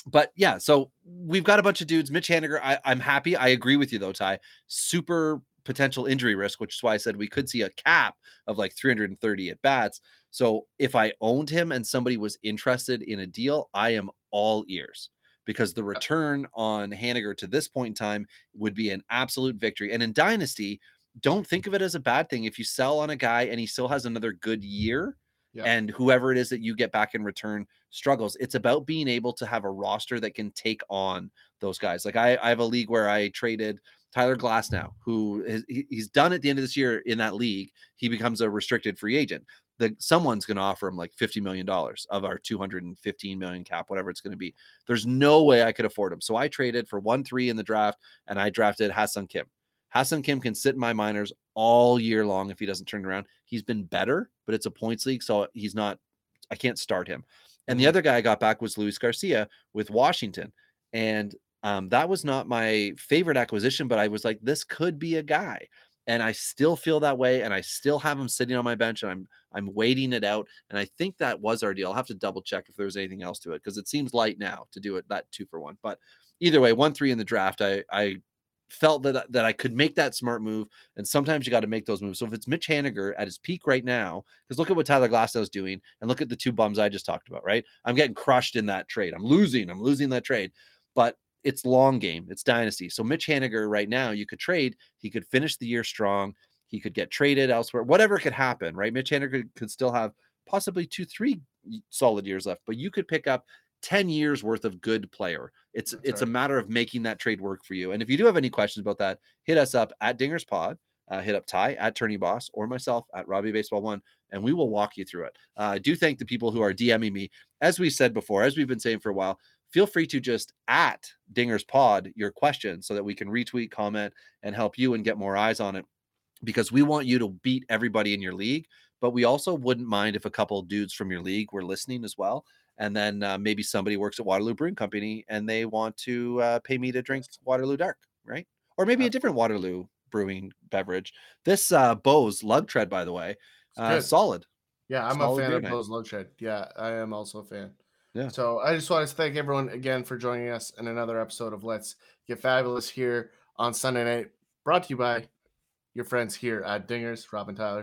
but yeah, so we've got a bunch of dudes. Mitch Haniger, I, I'm happy. I agree with you though, Ty. Super potential injury risk, which is why I said we could see a cap of like 330 at bats. So if I owned him and somebody was interested in a deal, I am all ears because the return on Haniger to this point in time would be an absolute victory. And in Dynasty, don't think of it as a bad thing. If you sell on a guy and he still has another good year, yeah. and whoever it is that you get back in return struggles, it's about being able to have a roster that can take on those guys. Like I, I have a league where I traded Tyler Glasnow, who is, he's done at the end of this year in that league. He becomes a restricted free agent. The, someone's going to offer him like $50 million of our 215 million cap, whatever it's going to be. There's no way I could afford him. So I traded for one, three in the draft and I drafted Ha-Seong Kim. Ha-Seong Kim can sit in my minors all year long if he doesn't turn around. He's been better, but it's a points league. So he's not, I can't start him. And the mm-hmm. other guy I got back was Luis Garcia with Washington. And um, that was not my favorite acquisition, but I was like, this could be a guy. And I still feel that way, and I still have him sitting on my bench, and I'm I'm waiting it out. And I think that was our deal. I'll have to double check if there was anything else to it because it seems light now to do it that two for one. But either way, one three in the draft, I I felt that that I could make that smart move. And sometimes you got to make those moves. So if it's Mitch Haniger at his peak right now, because look at what Tyler is doing, and look at the two bums I just talked about. Right, I'm getting crushed in that trade. I'm losing. I'm losing that trade. But it's long game, it's dynasty. So Mitch Haniger right now, you could trade. He could finish the year strong. He could get traded elsewhere. Whatever could happen, right? Mitch Haniger could, could still have possibly two, three solid years left, but you could pick up 10 years worth of good player. It's That's it's right. a matter of making that trade work for you. And if you do have any questions about that, hit us up at Dingers Pod. Uh, hit up Ty at Tourney Boss or myself at Robbie Baseball One, and we will walk you through it. Uh, I do thank the people who are DMing me. As we said before, as we've been saying for a while, feel free to just at Dingers Pod your question so that we can retweet, comment, and help you and get more eyes on it because we want you to beat everybody in your league. But we also wouldn't mind if a couple dudes from your league were listening as well. And then uh, maybe somebody works at Waterloo Brewing Company and they want to uh, pay me to drink Waterloo Dark, right? Or maybe a different Waterloo brewing beverage. This uh, Beau's Lug Tread, by the way, uh, solid. Yeah, I'm solid a fan of Beau's Lug Tread. Yeah, I am also a fan. Yeah. So I just want to thank everyone again for joining us in another episode of Let's Get Fabulous here on Sunday night, brought to you by your friends here at Dingers, Robin Tyler.